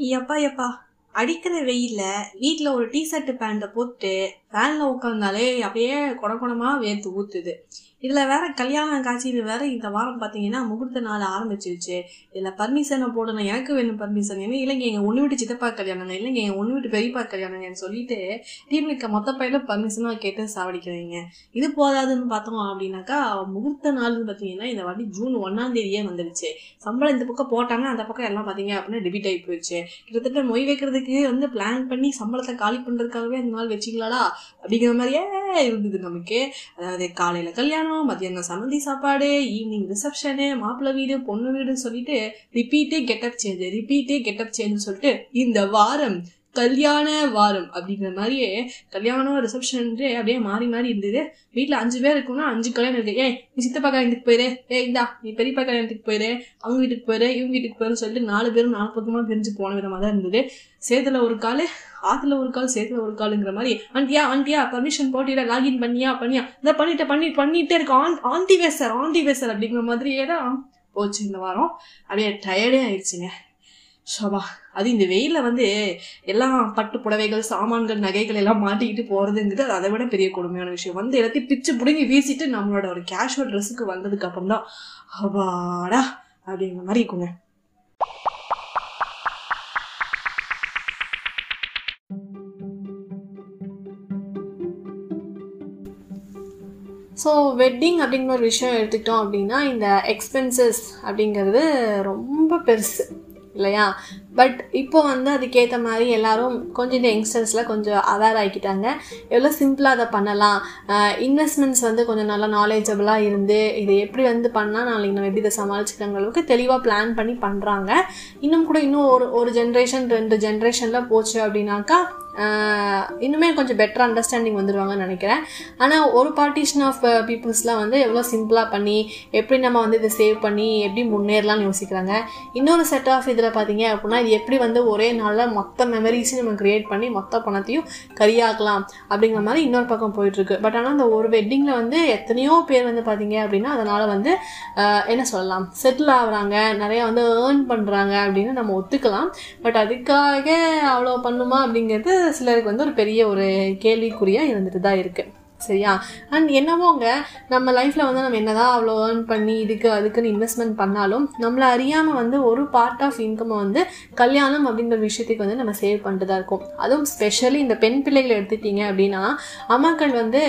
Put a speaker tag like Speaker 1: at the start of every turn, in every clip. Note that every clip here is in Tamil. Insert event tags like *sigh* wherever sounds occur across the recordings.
Speaker 1: எப்பா எப்பா. அடிக்கிற வெயில்ல வீட்டில் ஒரு டிஷர்ட் பேண்ட்டை போட்டு ஃபேனில் உட்காந்தாலே அப்படியே குட குடமா வேர்த்து ஊத்துது. இதில் வேற கல்யாணம் காட்சியில் வேற இந்த வாரம் பார்த்தீங்கன்னா முகூர்த்த நாள் ஆரம்பிச்சிருச்சு. இதில் பர்மிஷனை போடணும். எனக்கு வேணும் பர்மிஷன் ஏன்னா இல்லைங்க எங்கள் ஒன்று வீட்டு சித்தப்பா கல்யாணம் இல்லைங்க எங்கள் ஒன்று வீட்டு பெரியப்பா கல்யாணம்னு சொல்லிட்டு டீம்ல இருக்க மொத்த பையில பர்மிஷனாக கேட்டு சாவடிக்கிறீங்க. இது போதாதுன்னு பார்த்தோம் அப்படின்னாக்கா முகூர்த்த நாள்னு பார்த்தீங்கன்னா இந்த வாட்டி ஜூன் ஒன்னாம் தேதியே வந்துருச்சு. சம்பளம் இந்த பக்கம் போட்டாங்க அந்த பக்கம் எல்லாம் பார்த்தீங்க அப்படின்னா டெபிட் ஆகி போயிடுச்சு. கிட்டத்தட்ட மொய் வைக்கிறதுக்கு வந்து பிளான் பண்ணி சம்பளத்தை காலி பண்ணுறதுக்காகவே இந்த நாள் வச்சிக்கலாடா அப்படிங்கிற மாதிரியே இருந்தது நமக்கு. அதாவது காலையில் கல்யாணம் மத்தியானம் சமந்தி சாப்பாடு ஈவினிங் ரிசப்ஷனு மாப்பிள்ளை வீடு பொண்ணு வீடுன்னு சொல்லிட்டு ரிப்பீட்டே கெட்டப் சேஞ்சு ரிப்பீட்டே கெட்டப் சேஞ்ச் சொல்லிட்டு இந்த வாரம் கல்யாண வாரம் அப்படிங்கிற மாதிரியே கல்யாணம் ரிசப்ஷன் அப்படியே மாறி மாறி இருந்தது. வீட்டில் அஞ்சு பேர் இருக்கும்னா அஞ்சு கல்யாணம் இருக்கு. ஏய் நீ சித்தப்பா கல்யாணத்துக்கு போயிரு. ஏய் இந்தா நீ பெரியப்பா கல்யாணத்துக்கு போயிரு. அவங்க வீட்டுக்கு போயிரு இவங்க வீட்டுக்கு போயிரு சொல்லிட்டு நாலு பேரும் நாலு பக்கமாக பிரிஞ்சு போன விதமாக தான் இருந்தது. சேத்துல ஒரு கால் ஆத்துல ஒரு கால் சேத்துல ஒரு காலுங்கிற மாதிரி ஆண்டியா ஆண்டியா பர்மிஷன் போட்டியா லாகின் பண்ணியா பண்ணியா? இதை பண்ணிட்டு பண்ணி பண்ணிட்டே இருக்கு. ஆன் ஆண்டி வேசர் ஆண்டி வேசர் அப்படிங்கிற மாதிரியே தான் போச்சு இந்த வாரம். அப்படியே டயர்டே ஆயிடுச்சுங்க. ஷோபா. அது இந்த வெயிலில் வந்து எல்லாம் பட்டு புடவைகள் சாமான்கள் நகைகள் எல்லாம் மாட்டிக்கிட்டு போகிறதுங்கிறது அதை விட பெரிய கொடுமையான விஷயம். வந்து எல்லாத்தையும் பிச்சு பிடுங்கி வீசிட்டு நம்மளோட ஒரு கேஷுவல் ட்ரெஸ்ஸுக்கு வந்ததுக்கு அப்புறம் தான் அபாடா அப்படிங்கிற மாதிரி இருக்குங்க. ஸோ வெட்டிங் அப்படிங்கிற ஒரு விஷயம் எடுத்துக்கிட்டோம் அப்படின்னா இந்த எக்ஸ்பென்சஸ் அப்படிங்கிறது ரொம்ப பெருசு. இல்லையா? பட் இப்போ வந்து அதுக்கேற்ற மாதிரி எல்லாரும் கொஞ்சம் இந்த யங்ஸ்டர்ஸில் கொஞ்சம் அவேர் ஆகிக்கிட்டாங்க எவ்வளோ சிம்பிளாக அதை பண்ணலாம். இன்வெஸ்ட்மெண்ட்ஸ் வந்து கொஞ்சம் நல்லா நாலேஜபிளாக இருந்து இதை எப்படி வந்து பண்ணால் நாளைக்கு நம்ம எப்படி இதை சமாளிச்சுக்கிற அளவுக்கு தெளிவாக பிளான் பண்ணி பண்ணுறாங்க இன்னும் கூட இன்னும் ஒரு ஒரு ஜென்ரேஷன் ரெண்டு ஜென்ரேஷனில் போச்சு அப்படின்னாக்கா இன்னுமே கொஞ்சம் பெட்டர் அண்டர்ஸ்டாண்டிங் வந்துடுவாங்கன்னு நினைக்கிறேன். ஆனால் ஒரு பார்ட்டிஷன் ஆஃப் பீப்புள்ஸ்லாம் வந்து எவ்வளோ சிம்பிளாக பண்ணி எப்படி நம்ம வந்து இதை சேவ் பண்ணி எப்படி முன்னேறலாம்னு யோசிக்கிறாங்க. இன்னொரு செட் ஆஃப் இதில் பார்த்தீங்க அப்படின்னா இது எப்படி வந்து ஒரே நாளில் மொத்த மெமரிஸையும் நம்ம க்ரியேட் பண்ணி மொத்த பணத்தையும் கரியாக்கலாம் அப்படிங்கிற மாதிரி இன்னொரு பக்கம் போயிட்டுருக்கு. பட் ஆனால் அந்த ஒரு வெட்டிங்கில் வந்து எத்தனையோ பேர் வந்து பார்த்தீங்க அப்படின்னா அதனால் வந்து என்ன சொல்லலாம் செட்டில் ஆகுறாங்க. நிறையா வந்து ஏர்ன் பண்ணுறாங்க அப்படின்னு நம்ம ஒத்துக்கலாம். பட் அதுக்காக அவ்வளோ பண்ணுமா அப்படிங்கிறது சிலருக்கு வந்து ஒரு பெரிய ஒரு கேள்விக்குறியாக இருந்துட்டு தான் இருக்குது சரியா? அண்ட் என்னவோங்க நம்ம லைஃப்பில் வந்து நம்ம என்னதான் அவ்வளோ ஏர்ன் பண்ணி இதுக்கு அதுக்குன்னு இன்வெஸ்ட்மெண்ட் பண்ணாலும் நம்மளை அறியாமல் வந்து ஒரு பார்ட் ஆஃப் இன்கம்மை வந்து கல்யாணம் அப்படிங்கிற விஷயத்துக்கு வந்து நம்ம சேவ் பண்ணிட்டு தான் இருக்கும். அதுவும் ஸ்பெஷலி இந்த பெண் பிள்ளைகளை எடுத்துட்டீங்க அப்படின்னா அம்மாக்கள் வந்து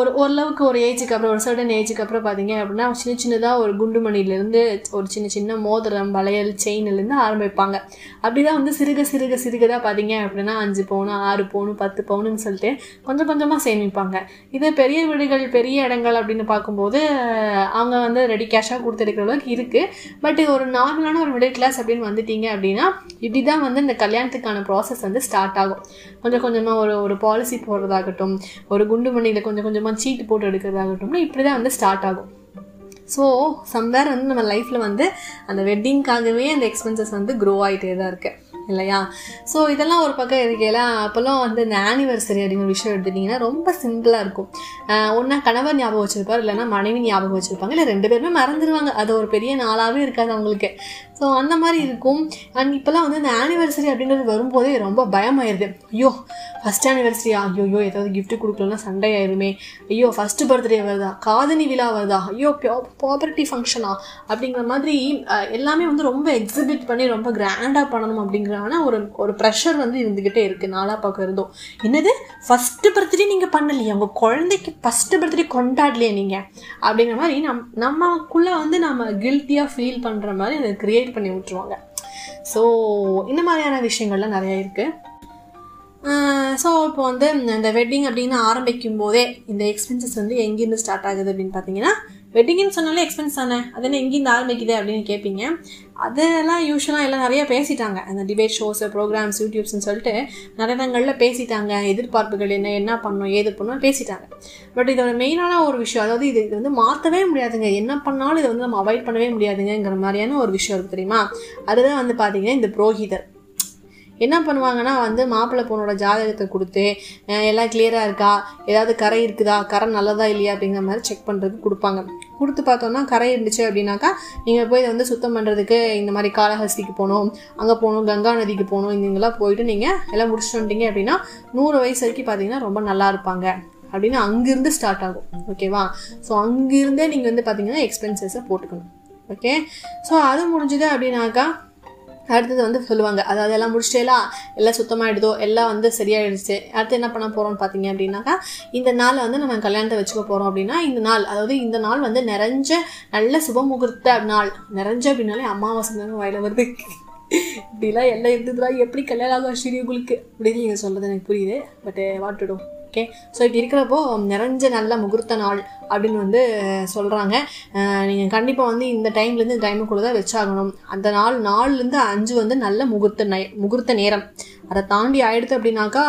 Speaker 1: ஒரு ஓரளவுக்கு ஒரு ஏஜுக்கு அப்புறம் ஒரு சர்டன் ஏஜுக்கு அப்புறம் பார்த்தீங்க அப்படின்னா சின்ன சின்னதாக ஒரு குண்டுமணிலேருந்து ஒரு சின்ன சின்ன மோதிரம் வளையல் செயின்லேருந்து ஆரம்பிப்பாங்க. அப்படி தான் வந்து சிறுக சிறுக சிறுகதாக பார்த்தீங்க அப்படின்னா அஞ்சு பவுனு ஆறு பவுனு பத்து பவுனுன்னு சொல்லிட்டு கொஞ்சம் கொஞ்சமாக சேமிப்பாங்க. இதே பெரிய வீடுகள் பெரிய இடங்கள் அப்படின்னு பார்க்கும்போது அவங்க வந்து ரெடி கேஷாக கொடுத்துருக்கிற அளவுக்கு இருக்குது பட் ஒரு நார்மலான ஒரு மிடில் கிளாஸ் அப்படின்னு வந்துட்டீங்க அப்படின்னா இப்படி தான் வந்து இந்த கல்யாணத்துக்கான ப்ராசஸ் வந்து ஸ்டார்ட் ஆகும். கொஞ்சம் கொஞ்சமாக ஒரு ஒரு பாலிசி போடுறதாகட்டும் ஒரு குண்டு மணியில் கொஞ்சம் கொஞ்சமாக சீட்டு போட்டு எடுக்கிறதாகட்டும் இப்படி தான் வந்து ஸ்டார்ட் ஆகும். ஸோ சம்வேர் வந்து நம்ம லைஃப்பில் வந்து அந்த வெட்டிங்க்காகவே அந்த எக்ஸ்பென்சஸ் வந்து க்ரோ ஆகிட்டே தான் இருக்குது இல்லையா? ஸோ இதெல்லாம் ஒரு பக்கம் இருக்கையில அப்போல்லாம் வந்து இந்த ஆனிவர்சரி அப்படிங்கிற விஷயம் எடுத்துட்டிங்கன்னா ரொம்ப சிம்பிளாக இருக்கும். ஒன்றா கணவர் ஞாபகம் வச்சுருப்பார் இல்லைன்னா மனைவி ஞாபகம் வச்சுருப்பாங்க இல்லை ரெண்டு பேருமே மறந்துடுவாங்க அது ஒரு பெரிய நாளாகவே இருக்காது அவங்களுக்கு. ஸோ அந்த மாதிரி இருக்கும். அண்ட் இப்போல்லாம் வந்து இந்த ஆனிவர்சரி அப்படிங்கிறது வரும்போதே ரொம்ப பயமாயிருது. ஐயோ ஃபஸ்ட் ஆனிவர்சரியா ஐயோ ஐயோ ஏதாவது கிஃப்ட் கொடுக்கலன்னா சண்டை ஆயிருமே ஐயோ ஃபஸ்ட்டு பர்த்டே வருதா? காதணி விழா வருதா? ஐயோ ப்ராப்பர்ட்டி ஃபங்க்ஷனா அப்படிங்கிற மாதிரி எல்லாமே வந்து ரொம்ப எக்ஸிபிட் பண்ணி ரொம்ப கிராண்டாக பண்ணணும் அப்படிங்கிற ஒரு ஒரு ப்ரெஷர் வந்து இருந்துக்கிட்டே இருக்குது நாளாக பார்க்க இருந்தோம் என்னது? ஃபஸ்ட்டு பர்த்டே நீங்கள் பண்ணலையே. உங்கள் குழந்தைக்கு ஃபஸ்ட்டு பர்த்டே கொண்டாடலையே நீங்கள் அப்படிங்கிற மாதிரி நம் நம்மக்குள்ளே வந்து நம்ம கில்ட்டியாக ஃபீல் பண்ணுற மாதிரி அதை கிரியேட் பண்ணி விட்டுருவாங்க. ஸோ இந்த மாதிரியான விஷயங்கள்லாம் நிறையா இருக்குது ஸோ இப்போ வந்து இந்த வெட்டிங் அப்படின்னு ஆரம்பிக்கும் போதே இந்த எக்ஸ்பென்சஸ் வந்து எங்கேருந்து ஸ்டார்ட் ஆகுது அப்படின்னு பார்த்தீங்கன்னா வெட்டிங்னு சொன்னாலே எக்ஸ்பென்ஸ் தானே? அது என்ன எங்கேருந்து ஆரம்பிக்குது அப்படின்னு கேட்பீங்க அதெல்லாம் யூஸ்வலாக எல்லாம் நிறையா பேசிட்டாங்க. அந்த டிபேட் ஷோஸு ப்ரோக்ராம்ஸ் யூடியூப்ஸ்னு சொல்லிட்டு நிறைய இடங்களில் பேசிட்டாங்க. எதிர்பார்ப்புகள் என்ன என்ன பண்ணணும் ஏது பண்ணணும் பேசிட்டாங்க. பட் இதோட மெயினான ஒரு விஷயம். அதாவது இது இது வந்து மாற்றவே முடியாதுங்க. என்ன பண்ணாலும் இதை வந்து நம்ம அவாய்ட் பண்ணவே முடியாதுங்கிற மாதிரியான ஒரு விஷயம் இருக்குது தெரியுமா? அதுதான் வந்து பார்த்தீங்கன்னா இந்த புரோகிதர். என்ன பண்ணுவாங்கன்னா வந்து மாப்பிள்ளை பொண்ணோட ஜாதகத்தை கொடுத்து எல்லாம் கிளியராக இருக்கா? ஏதாவது கரை இருக்குதா? கரை நல்லதா இல்லையா அப்படிங்கிற மாதிரி செக் பண்ணுறதுக்கு கொடுப்பாங்க. கொடுத்து பார்த்தோன்னா கரை இருந்துச்சு அப்படின்னாக்கா நீங்கள் போய் இதை வந்து சுத்தம் பண்ணுறதுக்கு இந்த மாதிரி காளஹஸ்திக்கு போகணும் அங்கே போகணும் கங்கா நதிக்கு போகணும் இங்கெல்லாம் போயிட்டு நீங்கள் எல்லாம் முடிச்சுட்டு வந்துட்டீங்க அப்படின்னா நூறு வயசு வரைக்கும் பார்த்தீங்கன்னா ரொம்ப நல்லா இருப்பாங்க. அப்படின்னு அங்கிருந்து ஸ்டார்ட் ஆகும். ஓகேவா ஸோ அங்கிருந்தே நீங்கள் வந்து பார்த்தீங்கன்னா எக்ஸ்பென்சஸை போட்டுக்கணும். ஓகே ஸோ அது முடிஞ்சுது அப்படின்னாக்கா அடுத்தது வந்து சொல்லுவாங்க அதாவது எல்லாம் முடிச்சிட்டேலா? எல்லாம் சுத்தமாகிடுதோ எல்லாம் வந்து சரியாயிடுச்சு. அடுத்து என்ன பண்ண போகிறோம்னு பார்த்தீங்க அப்படின்னாக்கா இந்த நாள் வந்து நம்ம கல்யாணத்தை வச்சுக்க போகிறோம் அப்படின்னா இந்த நாள் அதாவது இந்த நாள் வந்து நிறைஞ்ச நல்ல சுபமுகூர்த்த நாள். நிறைஞ்ச அப்படின்னாலே அமாவாசை தானே வாயில வருது. இப்படிலாம் எல்லாம் இருந்ததுலாம் எப்படி கல்யாணம் ஆகும் ஸ்ரீ உங்களுக்கு? அப்படின்னு நீங்கள் சொல்கிறது எனக்கு புரியுது. பட் eh, வாட்டுடும். ஓகே ஸோ இப்படி இருக்கிறப்போ நிறைஞ்ச நல்ல முகூர்த்த நாள் அப்படின்னு வந்து சொல்கிறாங்க நீங்கள் கண்டிப்பாக வந்து இந்த டைம்லேருந்து இந்த டைமுக்குள்ளே தான் வச்சாகணும். அந்த நாள் நாலுலேருந்து அஞ்சு வந்து நல்ல முகூர்த்த நே முகூர்த்த நேரம். அதை தாண்டி ஆயிடுது அப்படின்னாக்கா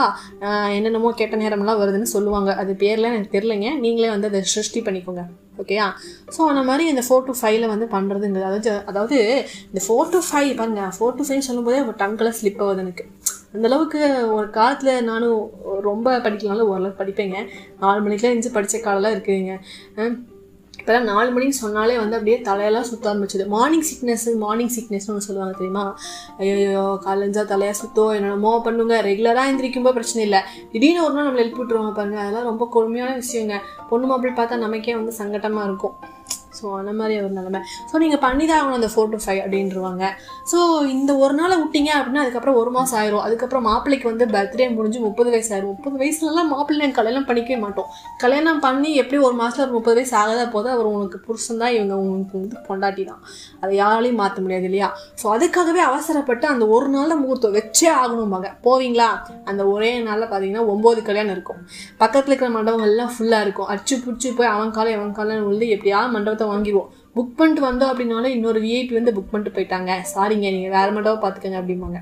Speaker 1: என்னென்னமோ கெட்ட நேரம்லாம் வருதுன்னு சொல்லுவாங்க. அது பேர்லாம் எனக்கு தெரிலங்க நீங்களே வந்து அதை சிருஷ்டி பண்ணிக்கோங்க. ஓகேயா ஸோ அந்த மாதிரி இந்த ஃபோர் டு ஃபைவ்ல வந்து பண்ணுறதுங்கிறது அதாவது அதாவது இந்த ஃபோர் டு ஃபைவ் பாருங்க ஃபோர் டு ஃபைவ் சொல்லும்போதே ஒரு டங்கில் ஸ்லிப் ஆகுது எனக்கு. அந்த அளவுக்கு ஒரு காலத்தில் நானும் ரொம்ப படிக்கலாம்ல ஓரளவுக்கு படிப்பேங்க. நாலு மணிக்கெலாம் எழுந்து படித்த காலம்லாம் இருக்குதுங்க. இப்போலாம் நாலு மணின்னு சொன்னாலே வந்து அப்படியே தலையெல்லாம் சுத்த ஆரம்பிச்சது. மார்னிங் சிக்னஸ் மார்னிங் சிக்னஸ்னு ஒன்று சொல்லுவாங்க தெரியுமா? ஐயோ காலஞ்சா தலையாக சுத்தோ என்னென்னமோ பண்ணுங்க. ரெகுலராக எந்திரிக்கும்போது பிரச்சனை இல்லை. திடீர்னு ஒரு நாள் நம்மளை எழுப்பி விட்ருவாங்க பாருங்க. அதெல்லாம் ரொம்ப கொடுமையான விஷயங்க. பொண்ணு மாப்பிள்ளை பார்த்தா நமக்கே வந்து சங்கட்டமாக இருக்கும். ஸோ அந்த மாதிரி ஒரு நிலமை. ஸோ நீங்கள் பண்ணி தான் ஆகணும் அந்த ஃபோர் டு ஃபைவ் அப்படின்றவாங்க. ஸோ இந்த ஒரு நாளை விட்டீங்க அப்படின்னா அதுக்கப்புறம் ஒரு மாதம் ஆயிரும். அதுக்கப்புறம் மாப்பிள்ளைக்கு வந்து பர்த்டே முடிஞ்சு முப்பது வயசு ஆயிரும். முப்பது வயசுலலாம் மாப்பிள்ளை நாங்கள் கல்யாணம் பண்ணிக்கவே மாட்டோம். கல்யாணம் பண்ணி எப்படி ஒரு மாதத்தில் ஒரு முப்பது வயசு ஆகாத போது அவர் உனக்கு புருஷன் தான் இவங்க உங்களுக்கு வந்து பொண்டாட்டி தான். அதை யாராலையும் மாற்ற முடியாது இல்லையா? ஸோ அதுக்காகவே அவசரப்பட்டு அந்த ஒரு நாளில் முகூர்த்தம் வச்சே ஆகணும்பாங்க. போவீங்களா? அந்த ஒரே நாளில் பார்த்தீங்கன்னா ஒம்பது கல்யாணம் இருக்கும். பக்கத்தில் இருக்கிற மண்டபங்கள்லாம் ஃபுல்லாக இருக்கும். அடிச்சு பிடிச்சி போய் அவன் காலம் இவன் காலம் விழுந்து எப்படியாவது மண்டபத்தை வாங்கிடுவோம். புக் பண்ணிட்டு வந்தோம் அப்படின்னாலும் இன்னொரு விஐபி வந்து புக் பண்ணிட்டு போயிட்டாங்க. சாரிங்க நீங்கள் வேறு மண்டபம் பார்த்துக்கங்க அப்படிம்பாங்க.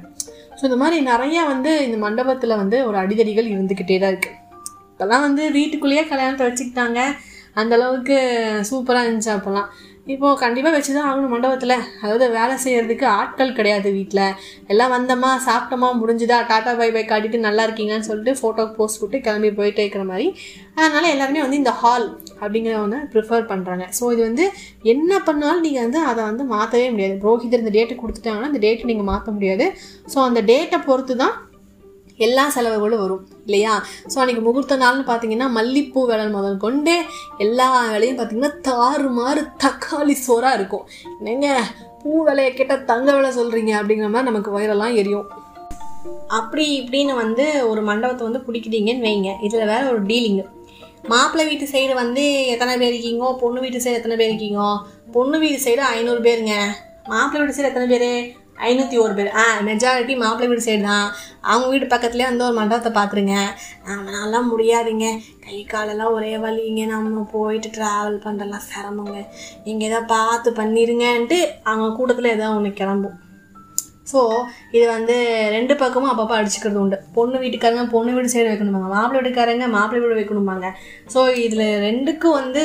Speaker 1: ஸோ இந்த மாதிரி நிறையா வந்து இந்த மண்டபத்தில் வந்து ஒரு அடிதடிகள் இருந்துக்கிட்டே தான் இருக்குது இப்போல்லாம் வந்து வீட்டுக்குள்ளேயே கல்யாணத்தை வச்சுக்கிட்டாங்க. அந்த அளவுக்கு சூப்பராக இருந்துச்சு அப்போல்லாம். இப்போது கண்டிப்பாக வச்சு தான் ஆகணும் மண்டபத்தில். அதாவது வேலை செய்கிறதுக்கு ஆட்கள் கிடையாது வீட்டில் எல்லாம் வந்தோமா சாப்பிட்டோமா முடிஞ்சுதா? டாட்டா பை பை காட்டிட்டு நல்லா இருக்கீங்கன்னு சொல்லிட்டு ஃபோட்டோ போஸ்ட் போட்டு கிளம்பி போயிட்டே இருக்கிற மாதிரி. அதனால் எல்லாருமே வந்து இந்த ஹால் அப்படிங்கிறத வந்து ப்ரிஃபர் பண்ணுறாங்க ஸோ இது வந்து என்ன பண்ணாலும் நீங்கள் வந்து அதை வந்து மாற்றவே முடியாது. புரோஹிதர் இந்த டேட்டு கொடுத்துட்டாங்கன்னா இந்த டேட்டை நீங்கள் மாற்ற முடியாது. ஸோ அந்த டேட்டை பொறுத்து தான் எல்லா செலவுகளும் வரும் இல்லையா? ஸோ அன்றைக்கி முகூர்த்த நாள்னு பார்த்தீங்கன்னா மல்லிப்பூ வேலை முதல் கொண்டு எல்லா வேலையும் பார்த்தீங்கன்னா தாறுமாறு தக்காளி சோறாக இருக்கும். என்னங்க பூ விலையை கேட்டால் தங்க விலை சொல்கிறீங்க அப்படிங்கிற மாதிரி நமக்கு வயிறெல்லாம் எரியும். அப்படி இப்படின்னு வந்து ஒரு மண்டபத்தை வந்து பிடிக்கிறீங்கன்னு வைங்க. இதில் வேற ஒரு டீலிங்கு மாப்பிள்ளை வீட்டு சைடு வந்து எத்தனை பேர் இருக்கீங்கோ? பொண்ணு வீட்டு சைடு எத்தனை பேர் இருக்கீங்கோ? பொண்ணு வீட்டு சைடு ஐநூறு பேருங்க. மாப்பிள்ளை வீட்டு சைடு எத்தனை பேர்? ஐநூற்றி ஒரு பேர். ஆ மெஜாரிட்டி மாப்பிள்ளை வீடு சைடு தான். அவங்க வீடு பக்கத்துலேயே வந்து ஒரு மண்டபத்தை பார்த்துருங்க நம்மளாலாம் முடியாதுங்க. கை காலெல்லாம் ஒரே வலிங்க. நம்ம போயிட்டு ட்ராவல் பண்ணுறலாம் சிரமங்க. நீங்கள் எதாவது பார்த்து பண்ணிடுங்கன்ட்டு அவங்க கூட்டத்தில் ஏதோ ஒன்று கிளம்பும். ஸோ இது வந்து ரெண்டு பக்கமும் அப்பப்போ அடிச்சுக்கிறது உண்டு. பொண்ணு வீட்டுக்காரங்க பொண்ணு வீடு சைடு வைக்கணுமாங்க மாப்பிள்ளை வீட்டுக்காரங்க மாப்பிள்ளை வீடு வைக்கணுமாங்க ஸோ இதில் ரெண்டுக்கும் வந்து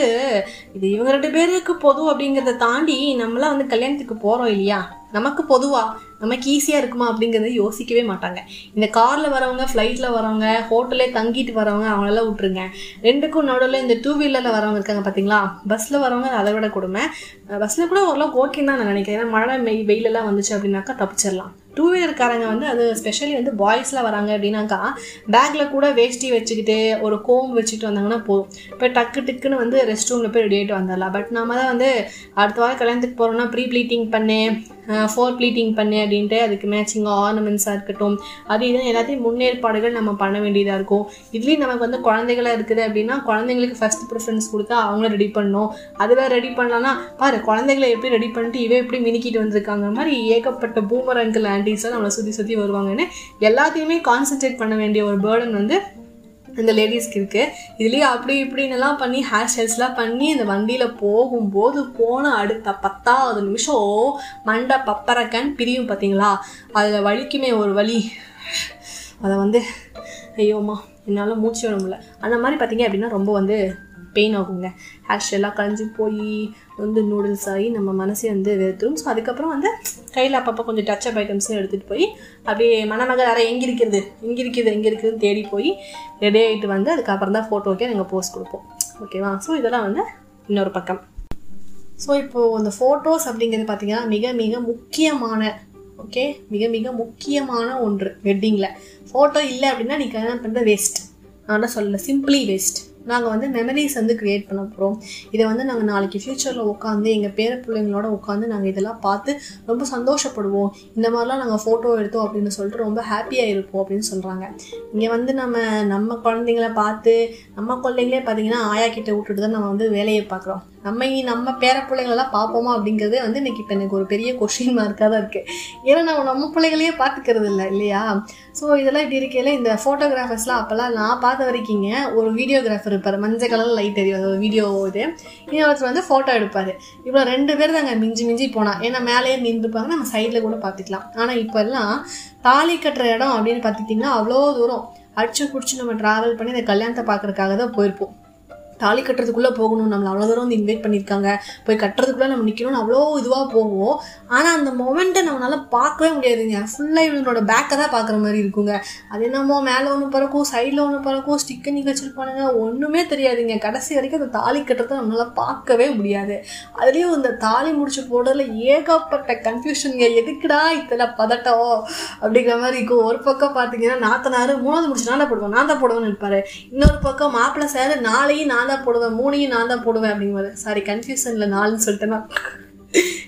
Speaker 1: இது இவங்க ரெண்டு பேருக்கு பொது அப்படிங்கிறத தாண்டி நம்மளாம் வந்து கல்யாணத்துக்கு போகிறோம் இல்லையா? நமக்கு பொதுவாக நமக்கு ஈஸியாக இருக்குமா அப்படிங்கிறத யோசிக்கவே மாட்டாங்க. இந்த காரில் வரவங்க ஃப்ளைட்டில் வரவங்க ஹோட்டலே தங்கிட்டு வரவங்க அவங்களெல்லாம் விட்டுருங்க. ரெண்டுக்கும் நடுவில் இந்த டூ வீலரில் வரவங்க இருக்காங்க பார்த்தீங்களா பஸ்ஸில் வரவங்க அதை விட கொடுமை. பஸ்ஸில் கூட ஓரளவுக்கு ஓகேன்னு தான் நான் நினைக்கிறேன். ஏன்னா மழை மெய் வெயிலெல்லாம் வந்துச்சு அப்படின்னாக்கா தப்பிச்சிடலாம். டூ வீலர்காரங்க வந்து அது ஸ்பெஷலி வந்து பாய்ஸ்லாம் வராங்க அப்படின்னாக்கா பேக்கில் கூட வேஷ்டி வச்சுக்கிட்டு ஒரு கோம் வச்சுட்டு வந்தாங்கன்னா போதும். இப்போ டக்கு டக்குன்னு வந்து ரெஸ்ட் ரூமில் போய் ரெடி ஆகிட்டு வந்துடலாம். பட் நம்ம தான் வந்து அடுத்த வாரம் கல்யாணத்துக்கு போகிறோம்னா ப்ரீ ப்ளீட்டிங் பண்ணு ஃபோர் ப்ளீட்டிங் பண்ணு அப்படின்ட்டு அதுக்கு மேட்சிங் ஆர்னமெண்ட்ஸாக இருக்கட்டும் அது இது எல்லாத்தையும் முன்னேற்பாடுகள் நம்ம பண்ண வேண்டியதாக இருக்கும். இதுலேயும் நமக்கு வந்து குழந்தைகளாக இருக்குது அப்படின்னா குழந்தைங்களுக்கு ஃபஸ்ட் ப்ரிஃபரன்ஸ் கொடுத்தா அவங்கள ரெடி பண்ணணும். அதுவே ரெடி பண்ணலாம்னா பாரு குழந்தைகளை எப்படி ரெடி பண்ணிட்டு இவன் எப்படி மினிக்கிட்டு வந்திருக்காங்க மாதிரி ஏகப்பட்ட பூமரங்கில் அங்கிள் நம்மளை சுற்றி சுற்றி வருவாங்கன்னு எல்லாத்தையுமே கான்சென்ட்ரேட் பண்ண வேண்டிய ஒரு பேர்டன் வந்து இந்த லேடிஸ்க்கு இருக்குது இதுலேயே அப்படி இப்படின்னுலாம் பண்ணி ஹேர் ஸ்டைல்ஸ்லாம் பண்ணி இந்த வண்டியில் போகும்போது போன அடுத்த பத்தாவது நிமிஷம் மண்டை பப்பரக்கன் பிரியும் பார்த்தீங்களா அதில் வலிக்குமே ஒரு வழி அதை வந்து ஐயோம்மா என்னால் மூச்சு விட முடியல. அந்த மாதிரி பார்த்தீங்க அப்படின்னா ரொம்ப வந்து பெயின் ஆகுங்க. ஹேர் ஸ்டைலாக கலைஞ்சி போய் வந்து நூடுல்ஸ் ஆகி நம்ம மனசே வந்து வெறுத்துரும். ஸோ அதுக்கப்புறம் வந்து கையில் அப்பப்போ கொஞ்சம் டச் அப் ஐட்டம்ஸும் எடுத்துகிட்டு போய் அப்படியே மணமகள் அரை எங்கே இருக்கிறது எங்கே இருக்குது? எங்கே இருக்குதுன்னு தேடி போய் ரெடி ஆகிட்டு வந்து அதுக்கப்புறம் தான் ஃபோட்டோக்கே நாங்கள் போஸ்ட் கொடுப்போம். ஓகேவா ஸோ இதெல்லாம் வந்து இன்னொரு பக்கம். ஸோ இப்போது அந்த ஃபோட்டோஸ் அப்படிங்கிறது பார்த்தீங்கன்னா மிக மிக முக்கியமான ஓகே மிக மிக முக்கியமான ஒன்று வெட்டிங்கில் ஃபோட்டோ இல்லை அப்படின்னா நீ கல்யாணம் பண்ணுறது வேஸ்ட் நான் தான் சொல்லலை சிம்பிளி வேஸ்ட் நாங்கள் வந்து மெமரிஸ் வந்து க்ரியேட் பண்ண போகிறோம் இதை வந்து நாங்கள் நாளைக்கு ஃப்யூச்சரில் உட்காந்து எங்கள் பேர பிள்ளைங்களோட உட்காந்து நாங்கள் இதெல்லாம் பார்த்து ரொம்ப சந்தோஷப்படுவோம். இந்த மாதிரிலாம் நாங்கள் ஃபோட்டோ எடுத்தோம் அப்படின்னு சொல்லிட்டு ரொம்ப ஹாப்பியாக இருப்போம் அப்படின்னு சொல்கிறாங்க இங்கே வந்து நம்ம நம்ம குழந்தைங்கள பார்த்து நம்ம குழந்தைங்களே பார்த்தீங்கன்னா ஆயா கிட்ட விட்டுட்டு தான் நம்ம வந்து வேலையை பார்க்குறோம். நம்ம நம்ம பேர பிள்ளைங்களெல்லாம் பார்ப்போமா அப்படிங்கிறதே வந்து இன்னைக்கு இப்போ எனக்கு ஒரு பெரிய கொஷின் மார்க்காக தான் இருக்குது ஏன்னா நம்ம நம்ம பிள்ளைகளையே பார்த்துக்கிறது இல்லை இல்லையா? ஸோ இதெல்லாம் இப்படி இருக்கையில் இந்த ஃபோட்டோகிராஃபர்ஸ்லாம் அப்போல்லாம் நான் பார்த்த வரைக்குங்க ஒரு வீடியோகிராஃபர் இருப்பார். மஞ்சள் கலர் லைட் எரியும் அது ஒரு வீடியோ இது. இன்னொருத்தர் வந்து ஃபோட்டோ எடுப்பார். இவ்வளோ ரெண்டு பேர் தாங்க மிஞ்சி மிஞ்சி போனால் ஏன்னா மேலேயே நின்றுப்பாங்க நம்ம சைடில் கூட பார்த்துக்கலாம். ஆனால் இப்போ எல்லாம் தாலி கட்டுற இடம் அப்படின்னு பார்த்துக்கிட்டிங்கன்னா அவ்வளோ தூரம். அடிச்சு பிடிச்சி நம்ம ட்ராவல் பண்ணி இந்த கல்யாணத்தை பார்க்குறதுக்காக தான் போயிருப்போம். தாலி கட்டுறதுக்குள்ளே போகணும். நம்மளை அவ்வளோ தூரம் வந்து இன்வைட் பண்ணியிருக்காங்க. போய் கட்டுறதுக்குள்ளே நம்ம நிற்கணும்னு அவ்வளோ இதுவாக போவோம் ஆனால் அந்த மொமெண்ட்டை நம்மளால பார்க்கவே முடியாதுங்க. ஃபுல்லாக இவங்களோட பேக்கை தான் பார்க்குற மாதிரி இருக்குங்க. அது என்னமோ மேலே ஒன்று பறக்கும் சைடில் ஒன்று பறக்கும் ஸ்டிக்கர் நிகழ்ச்சிருப்பானுங்க ஒன்றுமே தெரியாதுங்க. கடைசி வரைக்கும் அந்த தாலி கட்டுறதை நம்மளால பார்க்கவே முடியாது. அதுலேயும் இந்த தாலி முடிச்சு போடுறதுல ஏகப்பட்ட கன்ஃபியூஷனுங்க எதுக்குடா இத்தனை பதட்டம் அப்படிங்கிற மாதிரி இருக்கும். ஒரு பக்கம் பார்த்தீங்கன்னா நாத்தனார் மூணாவது முடிச்சு நான் தான் போடுவேன். நான் தான் போடுவேன்னு இருப்பாரு இன்னொரு பக்கம் மாப்பிள்ளை சார் நாளையும் நான் தான் போடுவேன் மூணையும் நான் தான் போடுவேன் அப்படிங்குவாரு சாரி கன்ஃபியூஷனில் நாலுன்னு சொல்லிட்டேன்னா